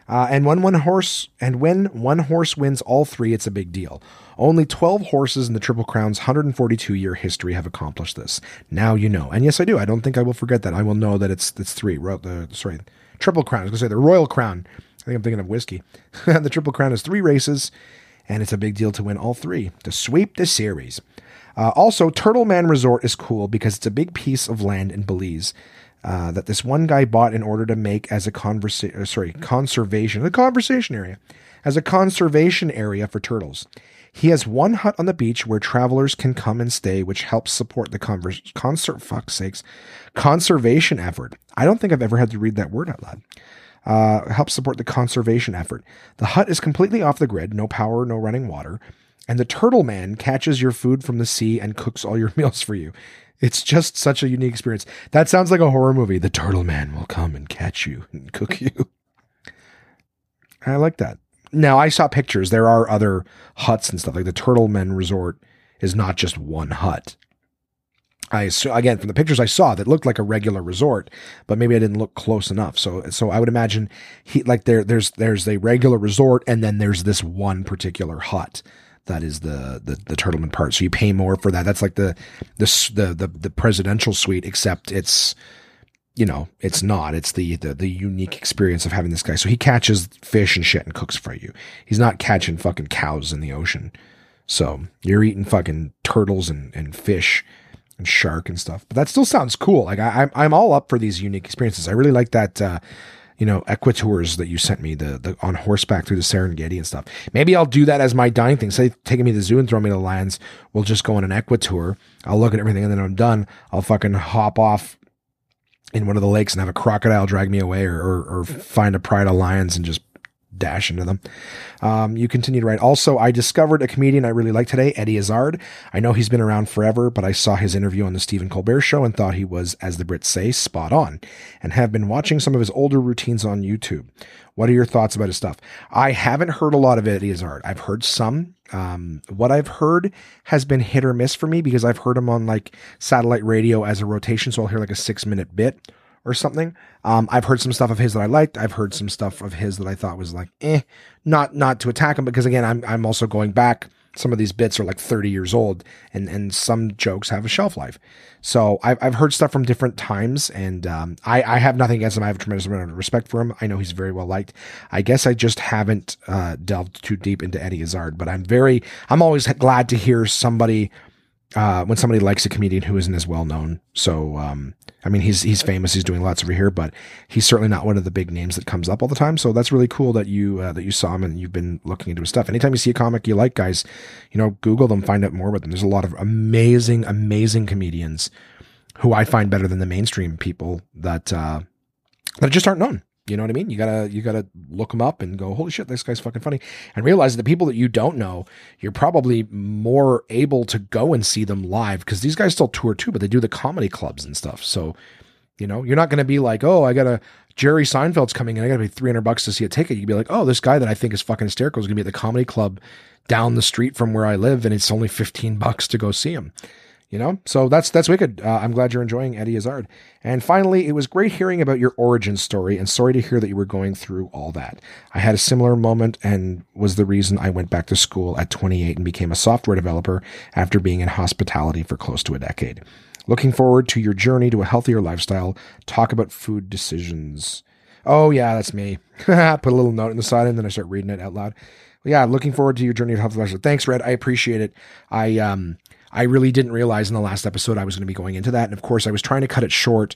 Uh, and when one horse and when one horse wins all three, it's a big deal. Only 12 horses in the Triple Crown's 142 year history have accomplished this. Now you know. And yes, I do. I don't think I will forget that. I will know that it's it's three. The sorry, Triple Crown. I was to say the Royal Crown. I think I'm thinking of whiskey. [LAUGHS] the Triple Crown is three races, and it's a big deal to win all three to sweep the series. Uh, also, Turtle Man Resort is cool because it's a big piece of land in Belize uh, that this one guy bought in order to make as a conversa- uh, sorry conservation a conversation area as a conservation area for turtles. He has one hut on the beach where travelers can come and stay, which helps support the converse, concert fuck's sakes conservation effort. I don't think I've ever had to read that word out loud. Uh, helps support the conservation effort. The hut is completely off the grid, no power, no running water, and the turtle man catches your food from the sea and cooks all your [LAUGHS] meals for you. It's just such a unique experience. That sounds like a horror movie. The turtle man will come and catch you and cook you. [LAUGHS] I like that. Now I saw pictures. There are other huts and stuff. Like the Turtle Men Resort is not just one hut. I again from the pictures I saw that looked like a regular resort, but maybe I didn't look close enough. So so I would imagine he like there there's there's a regular resort and then there's this one particular hut that is the the the Turtleman part. So you pay more for that. That's like the the the the, the presidential suite, except it's you know it's not. It's the, the the unique experience of having this guy. So he catches fish and shit and cooks for you. He's not catching fucking cows in the ocean. So you're eating fucking turtles and and fish and shark and stuff. But that still sounds cool. Like I, I'm I'm all up for these unique experiences. I really like that. Uh, you know, equitours that you sent me, the, the on horseback through the Serengeti and stuff. Maybe I'll do that as my dying thing. Say, taking me to the zoo and throwing me to the lions. We'll just go on an equitour. I'll look at everything and then I'm done. I'll fucking hop off in one of the lakes and have a crocodile drag me away or, or, or find a pride of lions and just dash into them. Um, you continue to write. Also, I discovered a comedian I really like today, Eddie Izzard. I know he's been around forever, but I saw his interview on the Stephen Colbert show and thought he was, as the Brits say, spot on, and have been watching some of his older routines on YouTube. What are your thoughts about his stuff? I haven't heard a lot of Eddie Izzard. I've heard some. Um, what I've heard has been hit or miss for me because I've heard him on like satellite radio as a rotation, so I'll hear like a six minute bit or something. Um, I've heard some stuff of his that I liked. I've heard some stuff of his that I thought was like, eh, not not to attack him because again, I'm I'm also going back. Some of these bits are like 30 years old, and and some jokes have a shelf life. So I've I've heard stuff from different times, and um, I I have nothing against him. I have a tremendous amount of respect for him. I know he's very well liked. I guess I just haven't uh, delved too deep into Eddie Izzard, but I'm very I'm always glad to hear somebody uh, when somebody likes a comedian who isn't as well known. So, um, I mean, he's he's famous. He's doing lots over here, but he's certainly not one of the big names that comes up all the time. So that's really cool that you uh, that you saw him and you've been looking into his stuff. Anytime you see a comic you like, guys, you know, Google them, find out more about them. There's a lot of amazing, amazing comedians who I find better than the mainstream people that uh, that just aren't known. You know what I mean? You gotta you gotta look them up and go, holy shit, this guy's fucking funny, and realize the people that you don't know, you're probably more able to go and see them live because these guys still tour too, but they do the comedy clubs and stuff. So, you know, you're not gonna be like, oh, I gotta Jerry Seinfeld's coming in, I gotta pay 300 bucks to see a ticket. You'd be like, oh, this guy that I think is fucking hysterical is gonna be at the comedy club down the street from where I live, and it's only 15 bucks to go see him you know? So that's that's wicked. Uh, i'm glad you're enjoying eddie izzard. And finally it was great hearing about your origin story and sorry to hear that you were going through all that. I had a similar moment and was the reason i went back to school at 28 and became a software developer after being in hospitality for close to a decade. Looking forward to your journey to a healthier lifestyle. Talk about food decisions. Oh yeah that's me. [LAUGHS] Put a little note in the side and then i start reading it out loud. Yeah looking forward to your journey to healthier lifestyle. Thanks red. I appreciate it. I um I really didn't realize in the last episode I was going to be going into that. And of course, I was trying to cut it short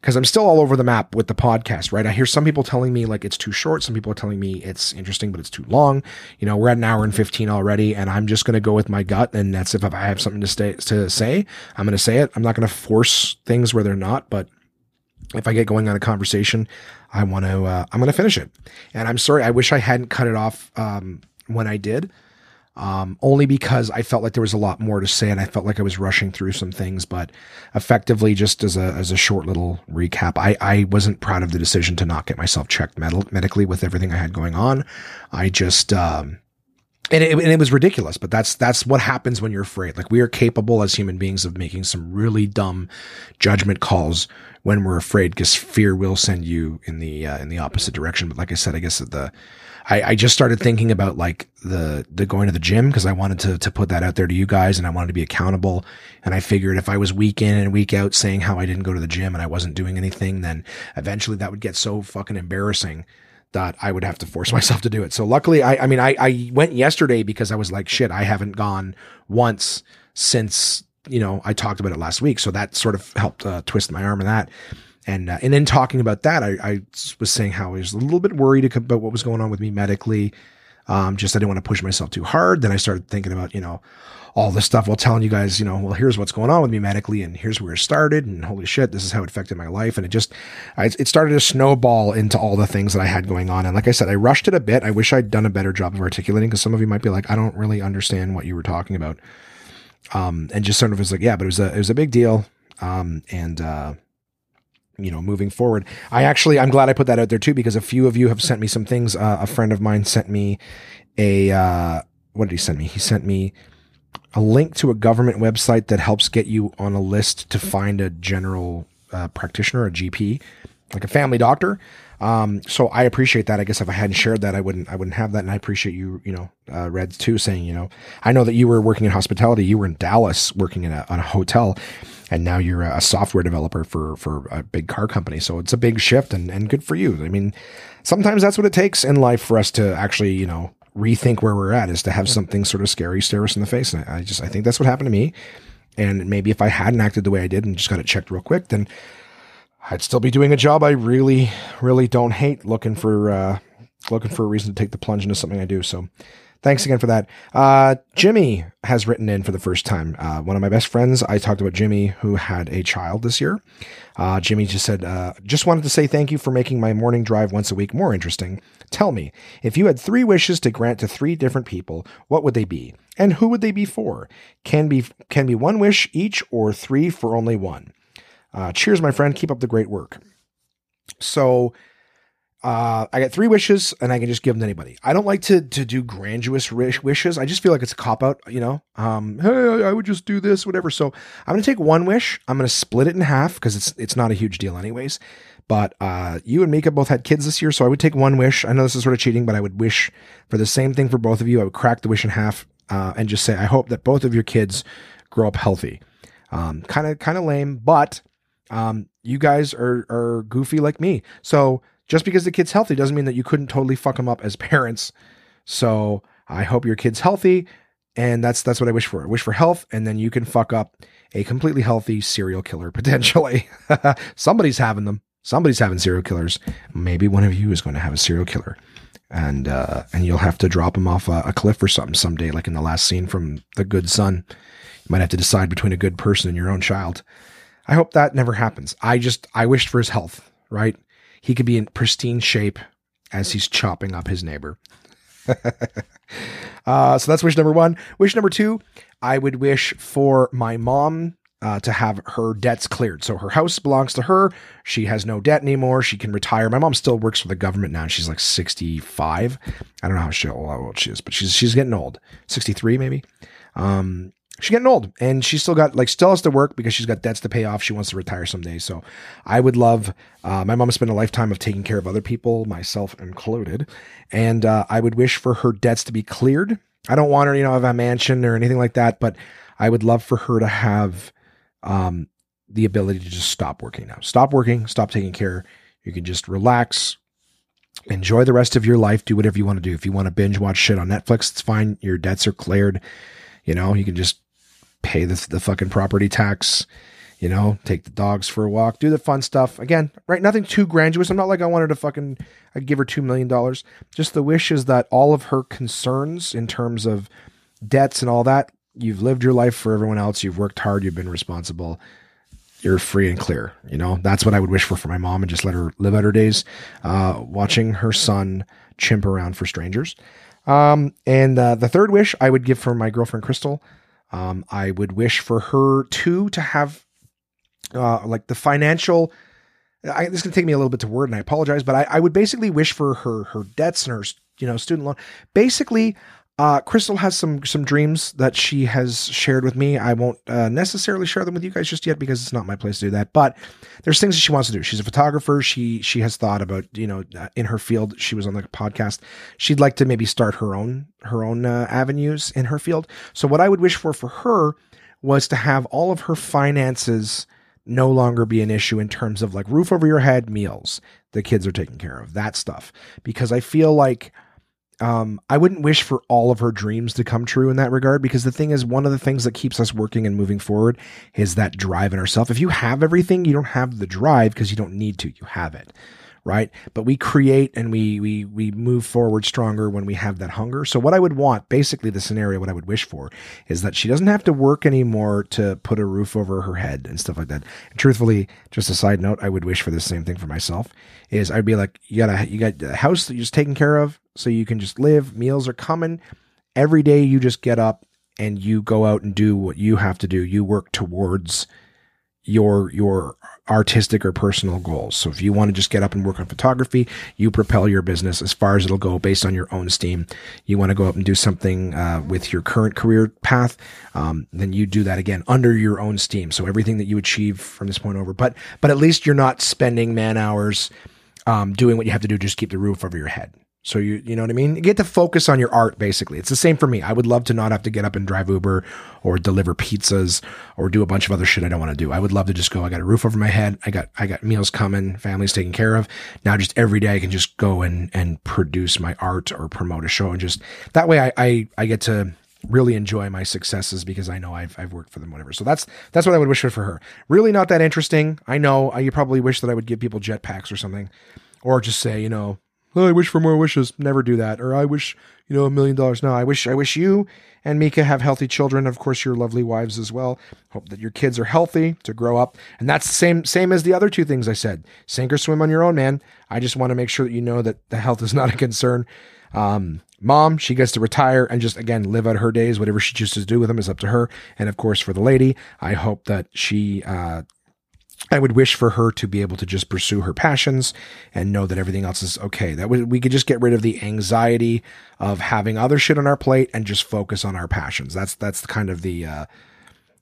because I'm still all over the map with the podcast, right? I hear some people telling me like it's too short. Some people are telling me it's interesting, but it's too long. You know, we're at an hour and 15 already, and I'm just going to go with my gut. And that's if I have something to, stay, to say, I'm going to say it. I'm not going to force things where they're not, but if I get going on a conversation, I want to, uh, I'm going to finish it. And I'm sorry. I wish I hadn't cut it off um, when I did um, only because I felt like there was a lot more to say and I felt like I was rushing through some things. But effectively, just as a as a short little recap, I I wasn't proud of the decision to not get myself checked med- medically with everything I had going on. I just um, and it, and it was ridiculous, but that's that's what happens when you're afraid. Like we are capable as human beings of making some really dumb judgment calls when we're afraid, because fear will send you in the uh, in the opposite direction. But like I said, I guess that the I, I just started thinking about like the the going to the gym because I wanted to to put that out there to you guys and I wanted to be accountable. And I figured if I was week in and week out saying how I didn't go to the gym and I wasn't doing anything, then eventually that would get so fucking embarrassing that I would have to force [LAUGHS] myself to do it. So luckily, I I mean I I went yesterday because I was like shit. I haven't gone once since you know I talked about it last week. So that sort of helped uh, twist my arm in that. And uh, and then talking about that, I, I, was saying how I was a little bit worried about what was going on with me medically. Um, just I didn't want to push myself too hard. Then I started thinking about you know all this stuff while telling you guys, you know, well, here's what's going on with me medically, and here's where it started, and holy shit, this is how it affected my life, and it just, I, it started to snowball into all the things that I had going on, and like I said, I rushed it a bit. I wish I'd done a better job of articulating because some of you might be like, I don't really understand what you were talking about, um, and just sort of was like, yeah, but it was a, it was a big deal, um, and uh, you know, moving forward. I actually, I'm glad I put that out there too, because a few of you have sent me some things. Uh, a friend of mine sent me a, uh, what did he send me? He sent me a link to a government website that helps get you on a list to find a general uh, practitioner, a GP, like a family doctor. Um, so I appreciate that. I guess if I hadn't shared that, I wouldn't, I wouldn't have that. And I appreciate you, you know, uh, Reds too, saying, you know, I know that you were working in hospitality. You were in Dallas working in a, on a hotel and now you're a software developer for, for a big car company. So it's a big shift and, and good for you. I mean, sometimes that's what it takes in life for us to actually, you know, rethink where we're at is to have something sort of scary stare us in the face. And I just, I think that's what happened to me. And maybe if I hadn't acted the way I did and just got it checked real quick, then I'd still be doing a job I really, really don't hate. Looking for uh, looking for a reason to take the plunge into something I do. So, thanks again for that. Uh, Jimmy has written in for the first time. Uh, one of my best friends. I talked about Jimmy who had a child this year. Uh, Jimmy just said, uh, just wanted to say thank you for making my morning drive once a week more interesting. Tell me, if you had three wishes to grant to three different people, what would they be, and who would they be for? Can be can be one wish each, or three for only one. Uh, cheers, my friend. Keep up the great work. So, uh, I got three wishes, and I can just give them to anybody. I don't like to to do grandiose wishes. I just feel like it's a cop out. You know, um, hey, I would just do this, whatever. So I'm gonna take one wish. I'm gonna split it in half because it's it's not a huge deal, anyways. But uh, you and Mika both had kids this year, so I would take one wish. I know this is sort of cheating, but I would wish for the same thing for both of you. I would crack the wish in half uh, and just say, I hope that both of your kids grow up healthy. Kind of, kind of lame, but um, you guys are are goofy like me. So just because the kid's healthy doesn't mean that you couldn't totally fuck them up as [LAUGHS] parents. So I hope your kid's healthy, and that's that's what I wish for. I wish for health, and then you can fuck up a completely healthy serial killer [LAUGHS] potentially. [LAUGHS] Somebody's having them. Somebody's having serial killers. Maybe one of you is going to have a serial killer, and uh, and you'll have to drop him off a, a cliff or something someday, like in the last scene from The Good Son. You might have to decide between a good person and your own child. I hope that never happens. I just, I wished for his health, right? He could be in pristine shape as he's chopping up his neighbor. [LAUGHS] uh, so that's wish number one. Wish number two, I would wish for my mom uh, to have her debts cleared. So her house belongs to her. She has no debt anymore. She can retire. My mom still works for the government now. She's like 65. I don't know how, she, how old she is, but she's she's getting old. 63 maybe. Um, she's getting old and she's still got like still has to work because she's got debts to pay off. She wants to retire someday. So I would love, uh, my mom spent a lifetime of taking care of other people, myself included. And, uh, I would wish for her debts to be cleared. I don't want her, you know, have a mansion or anything like that, but I would love for her to have, um, the ability to just stop working now. Stop working, stop taking care. You can just relax, enjoy the rest of your life, do whatever you want to do. If you want to binge watch shit on Netflix, it's fine. Your debts are cleared. You know, you can just pay the, the fucking property tax, you know, take the dogs for a walk, do the fun stuff. Again, right? Nothing too grandiose. I'm not like I wanted to fucking I'd give her $2 million. Just the wish is that all of her concerns in terms of debts and all that, you've lived your life for everyone else. You've worked hard. You've been responsible. You're free and clear. You know, that's what I would wish for for my mom and just let her live out her days, uh, watching her son chimp around for strangers. Um, and uh, the third wish I would give for my girlfriend Crystal um, I would wish for her too to have uh, like the financial. I, this is going to take me a little bit to word, and I apologize, but I, I would basically wish for her her debts and her you know student loan. Basically, uh, Crystal has some some dreams that she has shared with me. I won't uh, necessarily share them with you guys just yet because it's not my place to do that. But there's things that she wants to do. She's a photographer. She she has thought about you know uh, in her field. She was on the podcast. She'd like to maybe start her own her own uh, avenues in her field. So what I would wish for for her was to have all of her finances no longer be an issue in terms of like roof over your head, meals, the kids are taken care of, that stuff. Because I feel like um, I wouldn't wish for all of her dreams to come true in that regard because the thing is, one of the things that keeps us working and moving forward is that drive in ourselves. If you have everything, you don't have the drive because you don't need to. You have it right? But we create and we we we move forward stronger when we have that hunger. So what I would want, basically the scenario what I would wish for is that she doesn't have to work anymore to put a roof over her head and stuff like that. And truthfully, just a side note, I would wish for the same thing for myself. Is I'd be like, you got a you got a house that you're just taking care of, so you can just live. Meals are coming every day. You just get up and you go out and do what you have to do. You work towards your your artistic or personal goals. So if you want to just get up and work on photography, you propel your business as far as it'll go based on your own steam. You want to go up and do something uh, with your current career path, um, then you do that again under your own steam. So everything that you achieve from this point over, but but at least you're not spending man hours um, doing what you have to do just keep the roof over your head. So you you know what I mean? You get to focus on your art basically. It's the same for me. I would love to not have to get up and drive Uber or deliver pizzas or do a bunch of other shit I don't want to do. I would love to just go, I got a roof over my head, I got I got meals coming, family's taken care of. Now just every day I can just go and and produce my art or promote a show and just that way I I, I get to really enjoy my successes because I know I've I've worked for them, whatever. So that's that's what I would wish for her. Really not that interesting. I know you probably wish that I would give people jetpacks or something, or just say, you know, I wish for more wishes. Never do that. Or I wish, you know, a million dollars. No, I wish, I wish you and Mika have healthy children. Of course, your lovely wives as well. Hope that your kids are healthy to grow up. And that's the same, same as the other two things I said. Sink or swim on your own, man. I just want to make sure that you know that the health is [LAUGHS] not a concern. Um, mom, she gets to retire and just again live out her days. Whatever she chooses to do with them is up to her. And of course, for the lady, I hope that she uh, I would wish for her to be able to just pursue her passions and know that everything else is okay. That we, could just get rid of the anxiety of having other shit on our plate and just focus on our passions. That's that's kind of the uh,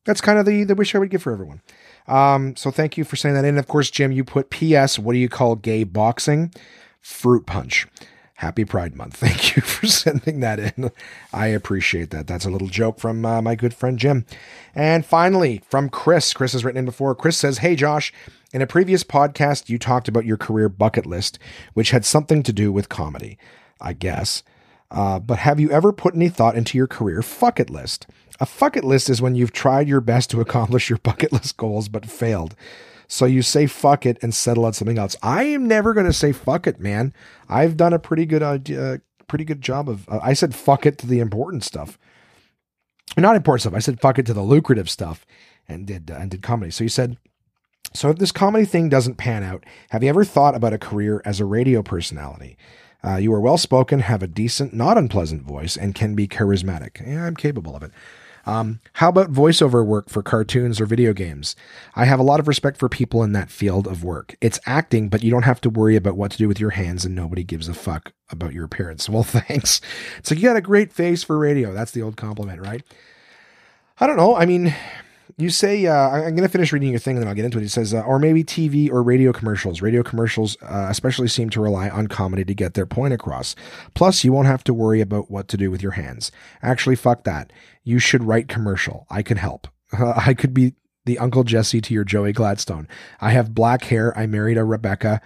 that's kind of the the wish I would give for everyone. Um, so thank you for saying that. And of course, Jim, you put P.S. What do you call gay boxing? Fruit punch. Happy Pride Month. [LAUGHS] Thank you for sending that in. I appreciate that. That's a little joke from uh, my good friend Jim. And finally, from Chris. Chris has written in before. Chris says, Hey, Josh, in a previous podcast, you talked about your career bucket list, which had something to do with comedy, I guess. Uh, but have you ever put any thought into your career fuck it list? A fuck it list is when you've tried your best to accomplish your bucket list goals but failed. So you say fuck it and settle on something else. I am never going to say fuck it, man. I've done a pretty good uh, pretty good job of uh, I said fuck it to the important stuff. Not important stuff. I said fuck it to the lucrative stuff and did uh, and did comedy. So you said so if this comedy thing doesn't pan out, have you ever thought about a career as a radio personality? Uh, you are well spoken, have a decent, not unpleasant voice, and can be charismatic. Yeah, I'm capable of it. Um, how about voiceover work for cartoons or video games? I have a lot of respect for people in that field of work. It's acting, but you don't have to worry about what to do with your hands, and nobody gives a fuck about your appearance. [LAUGHS] Well, thanks. It's like you got a great face for radio. That's the old compliment, right? I don't know. I mean, you say uh, I'm going to finish reading your thing and then I'll get into it. It says, uh, or maybe TV or radio commercials. Radio commercials uh, especially seem to rely on comedy to get their point across. Plus, you won't have to worry about what to do with your hands. Actually, fuck that. You should write commercial. I can help. [LAUGHS] I could be the Uncle Jesse to your Joey Gladstone. I have black hair. I married a Rebecca.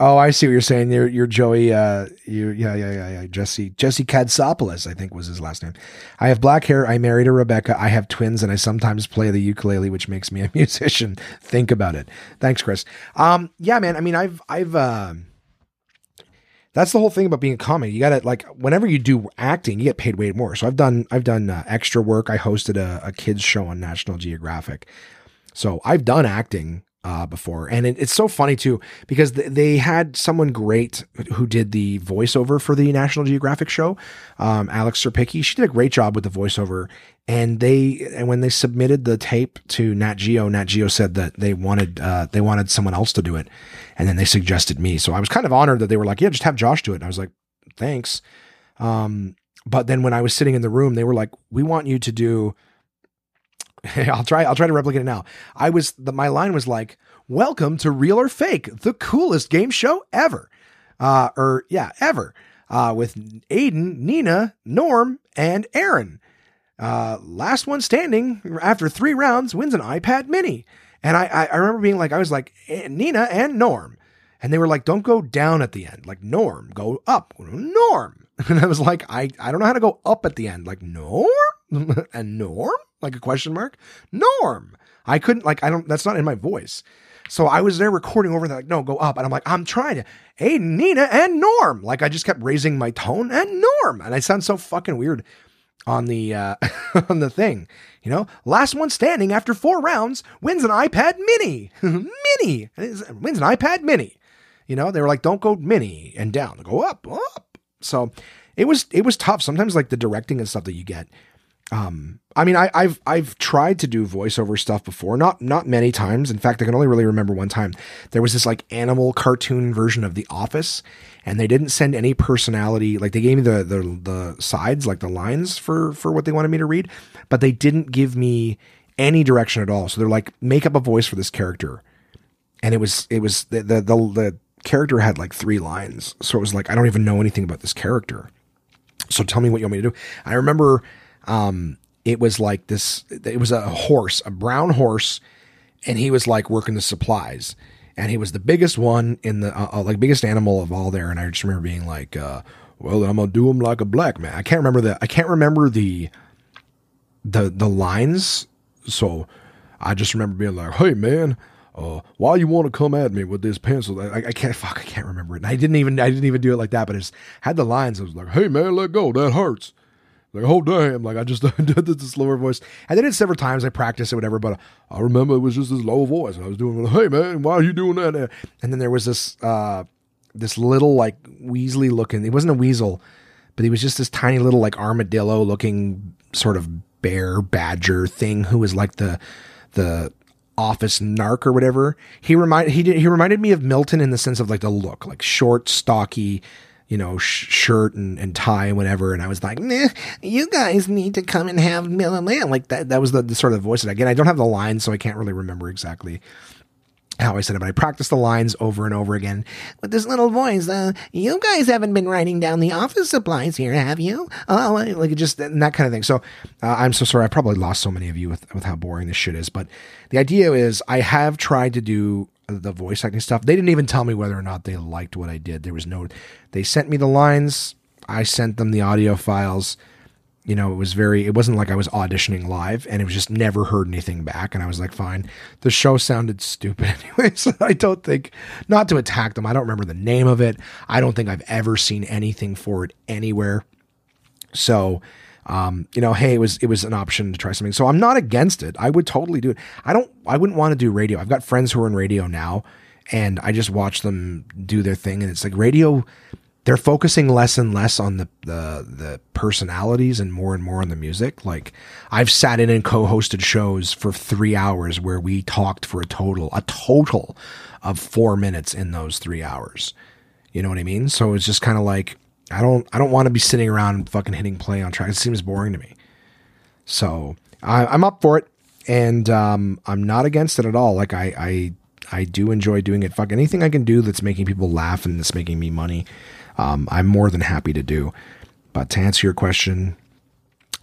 Oh, I see what you're saying. You're, you're Joey. Uh, you, yeah, yeah, yeah, yeah. Jesse, Jesse Katsopolis, I think was his last name. I have black hair. I married a Rebecca. I have twins, and I sometimes play the ukulele, which makes me a [LAUGHS] musician. Think about it. Thanks, Chris. Um, yeah, man. I mean, I've, I've, uh, that's the whole thing about being a comic. You got to like whenever you do acting, you get paid way more. So I've done, I've done uh, extra work. I hosted a, a kids show on National Geographic. So I've done acting uh, before. And it, it's so funny too, because th- they had someone great who did the voiceover for the National Geographic show, um, Alex Serpicki. She did a great job with the voiceover. And they, and when they submitted the tape to Nat Geo, Nat Geo said that they wanted, uh, they wanted someone else to do it. And then they suggested me. So I was kind of honored that they were like, yeah, just have Josh do it. And I was like, thanks. Um, but then when I was sitting in the room, they were like, we want you to do, [LAUGHS] I'll try. I'll try to replicate it now. I was the, my line was like, "Welcome to Real or Fake, the coolest game show ever," uh, or yeah, ever, uh, with Aiden, Nina, Norm, and Aaron. Uh, last one standing after three rounds wins an iPad Mini. And I, I, I remember being like, I was like, eh, Nina and Norm. And they were like, don't go down at the end. Like, Norm, go up. Norm. [LAUGHS] And I was like, I, I don't know how to go up at the end. Like, Norm? [LAUGHS] and Norm? like a question mark. Norm. I couldn't like I don't that's not in my voice. So I was there recording over there, like, no, go up. And I'm like, I'm trying to, hey, Nina and Norm. Like I just kept raising my tone and Norm. And I sound so fucking weird on the uh [LAUGHS] on the thing. You know, last one standing after four rounds wins an iPad mini. [LAUGHS] mini. Wins an iPad mini. You know, they were like, don't go mini and down. Go up, up. So it was it was tough. Sometimes like the directing and stuff that you get um, I mean, I, have I've tried to do voiceover stuff before, not not many times. In fact, I can only really remember one time. There was this like animal cartoon version of The Office, and they didn't send any personality. Like they gave me the the the sides, like the lines for for what they wanted me to read, but they didn't give me any direction at all. So they're like, make up a voice for this character, and it was it was the the the, the character had like three lines, so it was like I don't even know anything about this character. So tell me what you want me to do. I remember um, it was like this. It was a horse, a brown horse, and he was like working the supplies, and he was the biggest one in the uh, uh like biggest animal of all there. And I just remember being like, uh, "Well, I'm gonna do him like a black man." I can't remember the. I can't remember the the the lines. So I just remember being like, "Hey, man." Uh, why you want to come at me with this pencil? I, I, can't fuck. I can't remember it. And I didn't even. I didn't even do it like that. But it had the lines. I was like, "Hey man, let go. That hurts." Like, oh damn, like I just [LAUGHS] did this lower voice. I did it several times. I practiced it, whatever. But I remember it was just this low voice. I was doing, like, hey man, why are you doing that? And then there was this uh, this little like Weasley looking. He wasn't a weasel, but he was just this tiny little like armadillo looking sort of bear badger thing who was like the the office narc or whatever. He remind he did, he reminded me of Milton in the sense of like the look, like short, stocky you know, sh- shirt and, and tie and whatever. And I was like, nah, you guys need to come and have blah, like that. That was the, the sort of voice that again, I don't have the lines, so I can't really remember exactly how I said it, but I practiced the lines over and over again with this little voice. Uh, you guys haven't been writing down the office supplies here, have you? Oh, like just and that kind of thing. So uh, I'm so sorry. I probably lost so many of you with with how boring this shit is. But the idea is, I have tried to do the voice acting stuff. They didn't even tell me whether or not they liked what I did. There was no, they sent me the lines. I sent them the audio files. You know, it was very, it wasn't like I was auditioning live and it was just never heard anything back. And I was like, fine. The show sounded stupid [LAUGHS] anyway. So I don't think, not to attack them, I don't remember the name of it. I don't think I've ever seen anything for it anywhere. So, um, you know, hey, it was it was an option to try something. So I'm not against it. I would totally do it. I don't. I wouldn't want to do radio. I've got friends who are in radio now, and I just watch them do their thing, and it's like radio. They're focusing less and less on the, the the personalities and more and more on the music. Like I've sat in and co-hosted shows for three hours where we talked for a total a total of four minutes in those three hours. You know what I mean? So it's just kind of like I don't I don't want to be sitting around fucking hitting play on track. It seems boring to me. So I, I'm up for it, and um, I'm not against it at all. Like I, I, I do enjoy doing it. Fuck anything I can do that's making people laugh and that's making me money. Um, I'm more than happy to do. But to answer your question,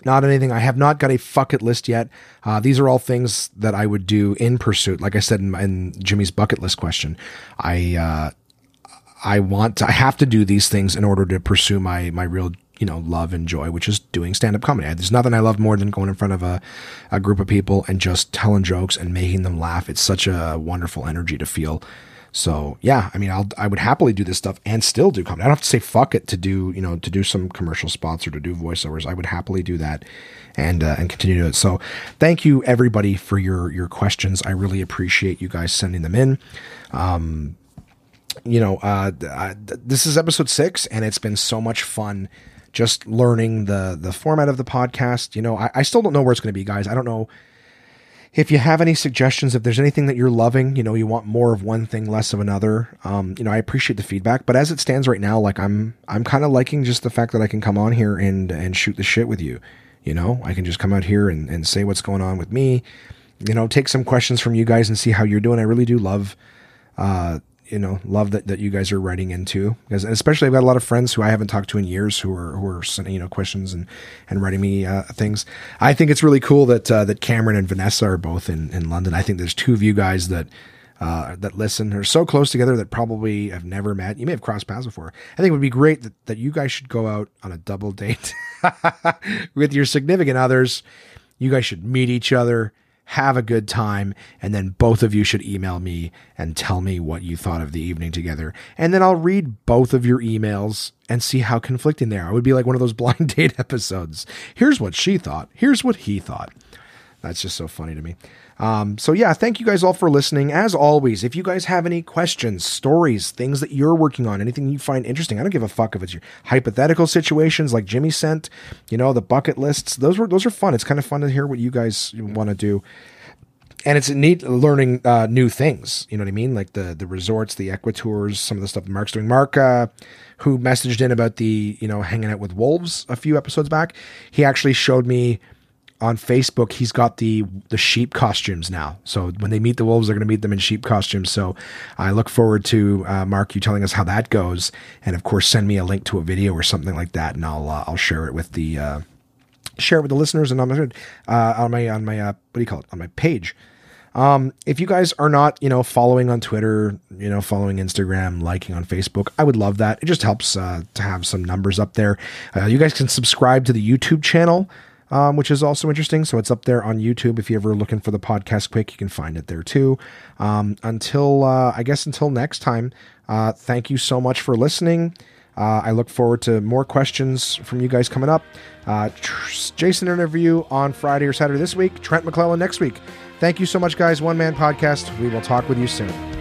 not anything. I have not got a fuck it list yet. Uh, these are all things that I would do in pursuit. Like I said in, in Jimmy's bucket list question, I uh, I want to, I have to do these things in order to pursue my my real you know love and joy, which is doing stand up comedy. There's nothing I love more than going in front of a, a group of people and just telling jokes and making them laugh. It's such a wonderful energy to feel. So yeah, I mean, I'll I would happily do this stuff and still do comedy. I don't have to say fuck it to do you know to do some commercial spots or to do voiceovers. I would happily do that and uh, and continue to do it. So thank you everybody for your your questions. I really appreciate you guys sending them in. Um, you know, uh, I, this is episode six, and it's been so much fun just learning the the format of the podcast. You know, I, I still don't know where it's going to be, guys. I don't know if you have any suggestions, if there's anything that you're loving, you know, you want more of one thing, less of another. Um, you know, I appreciate the feedback, but as it stands right now, like I'm, I'm kind of liking just the fact that I can come on here and and shoot the shit with you. You know, I can just come out here and, and say what's going on with me. You know, take some questions from you guys and see how you're doing. I really do love, uh, you know, love that, that you guys are writing into because especially I've got a lot of friends who I haven't talked to in years who are, who are sending, you know, questions and, and writing me, uh, things. I think it's really cool that, uh, that Cameron and Vanessa are both in, in London. I think there's two of you guys that, uh, that listen are so close together that probably have never met. You may have crossed paths before. I think it would be great that, that you guys should go out on a double date [LAUGHS] with your significant others. You guys should meet each other have a good time, and then both of you should email me and tell me what you thought of the evening together. And then I'll read both of your emails and see how conflicting they are. It would be like one of those [LAUGHS] blind date episodes. Here's what she thought, here's what he thought. That's just so funny to me. Um, so yeah, thank you guys all for listening. As always, if you guys have any questions, stories, things that you're working on, anything you find interesting, I don't give a fuck if it's your hypothetical situations like Jimmy sent, you know, the bucket lists. Those were those are fun. It's kind of fun to hear what you guys want to do. And it's neat learning uh, new things. You know what I mean? Like the the resorts, the equatours, some of the stuff Mark's doing. Mark, uh, who messaged in about the you know hanging out with wolves a few episodes back, he actually showed me on Facebook, he's got the the sheep costumes now. So when they meet the wolves, they're going to meet them in sheep costumes. So I look forward to uh, Mark you telling us how that goes, and of course send me a link to a video or something like that, and I'll uh, I'll share it with the uh, share it with the listeners and on my uh, on my on my uh, what do you call it on my page. Um, if you guys are not, you know, following on Twitter, you know, following Instagram, liking on Facebook, I would love that. It just helps uh, to have some numbers up there. Uh, you guys can subscribe to the YouTube channel um, which is also interesting. So it's up there on YouTube. If you're ever looking for the podcast quick, you can find it there too. Um, until, uh, I guess, until next time, uh, thank you so much for listening. Uh, I look forward to more questions from you guys coming up. Uh, Jason interview on Friday or Saturday this week. Trent McClellan next week. Thank you so much, guys. One Man Podcast. We will talk with you soon.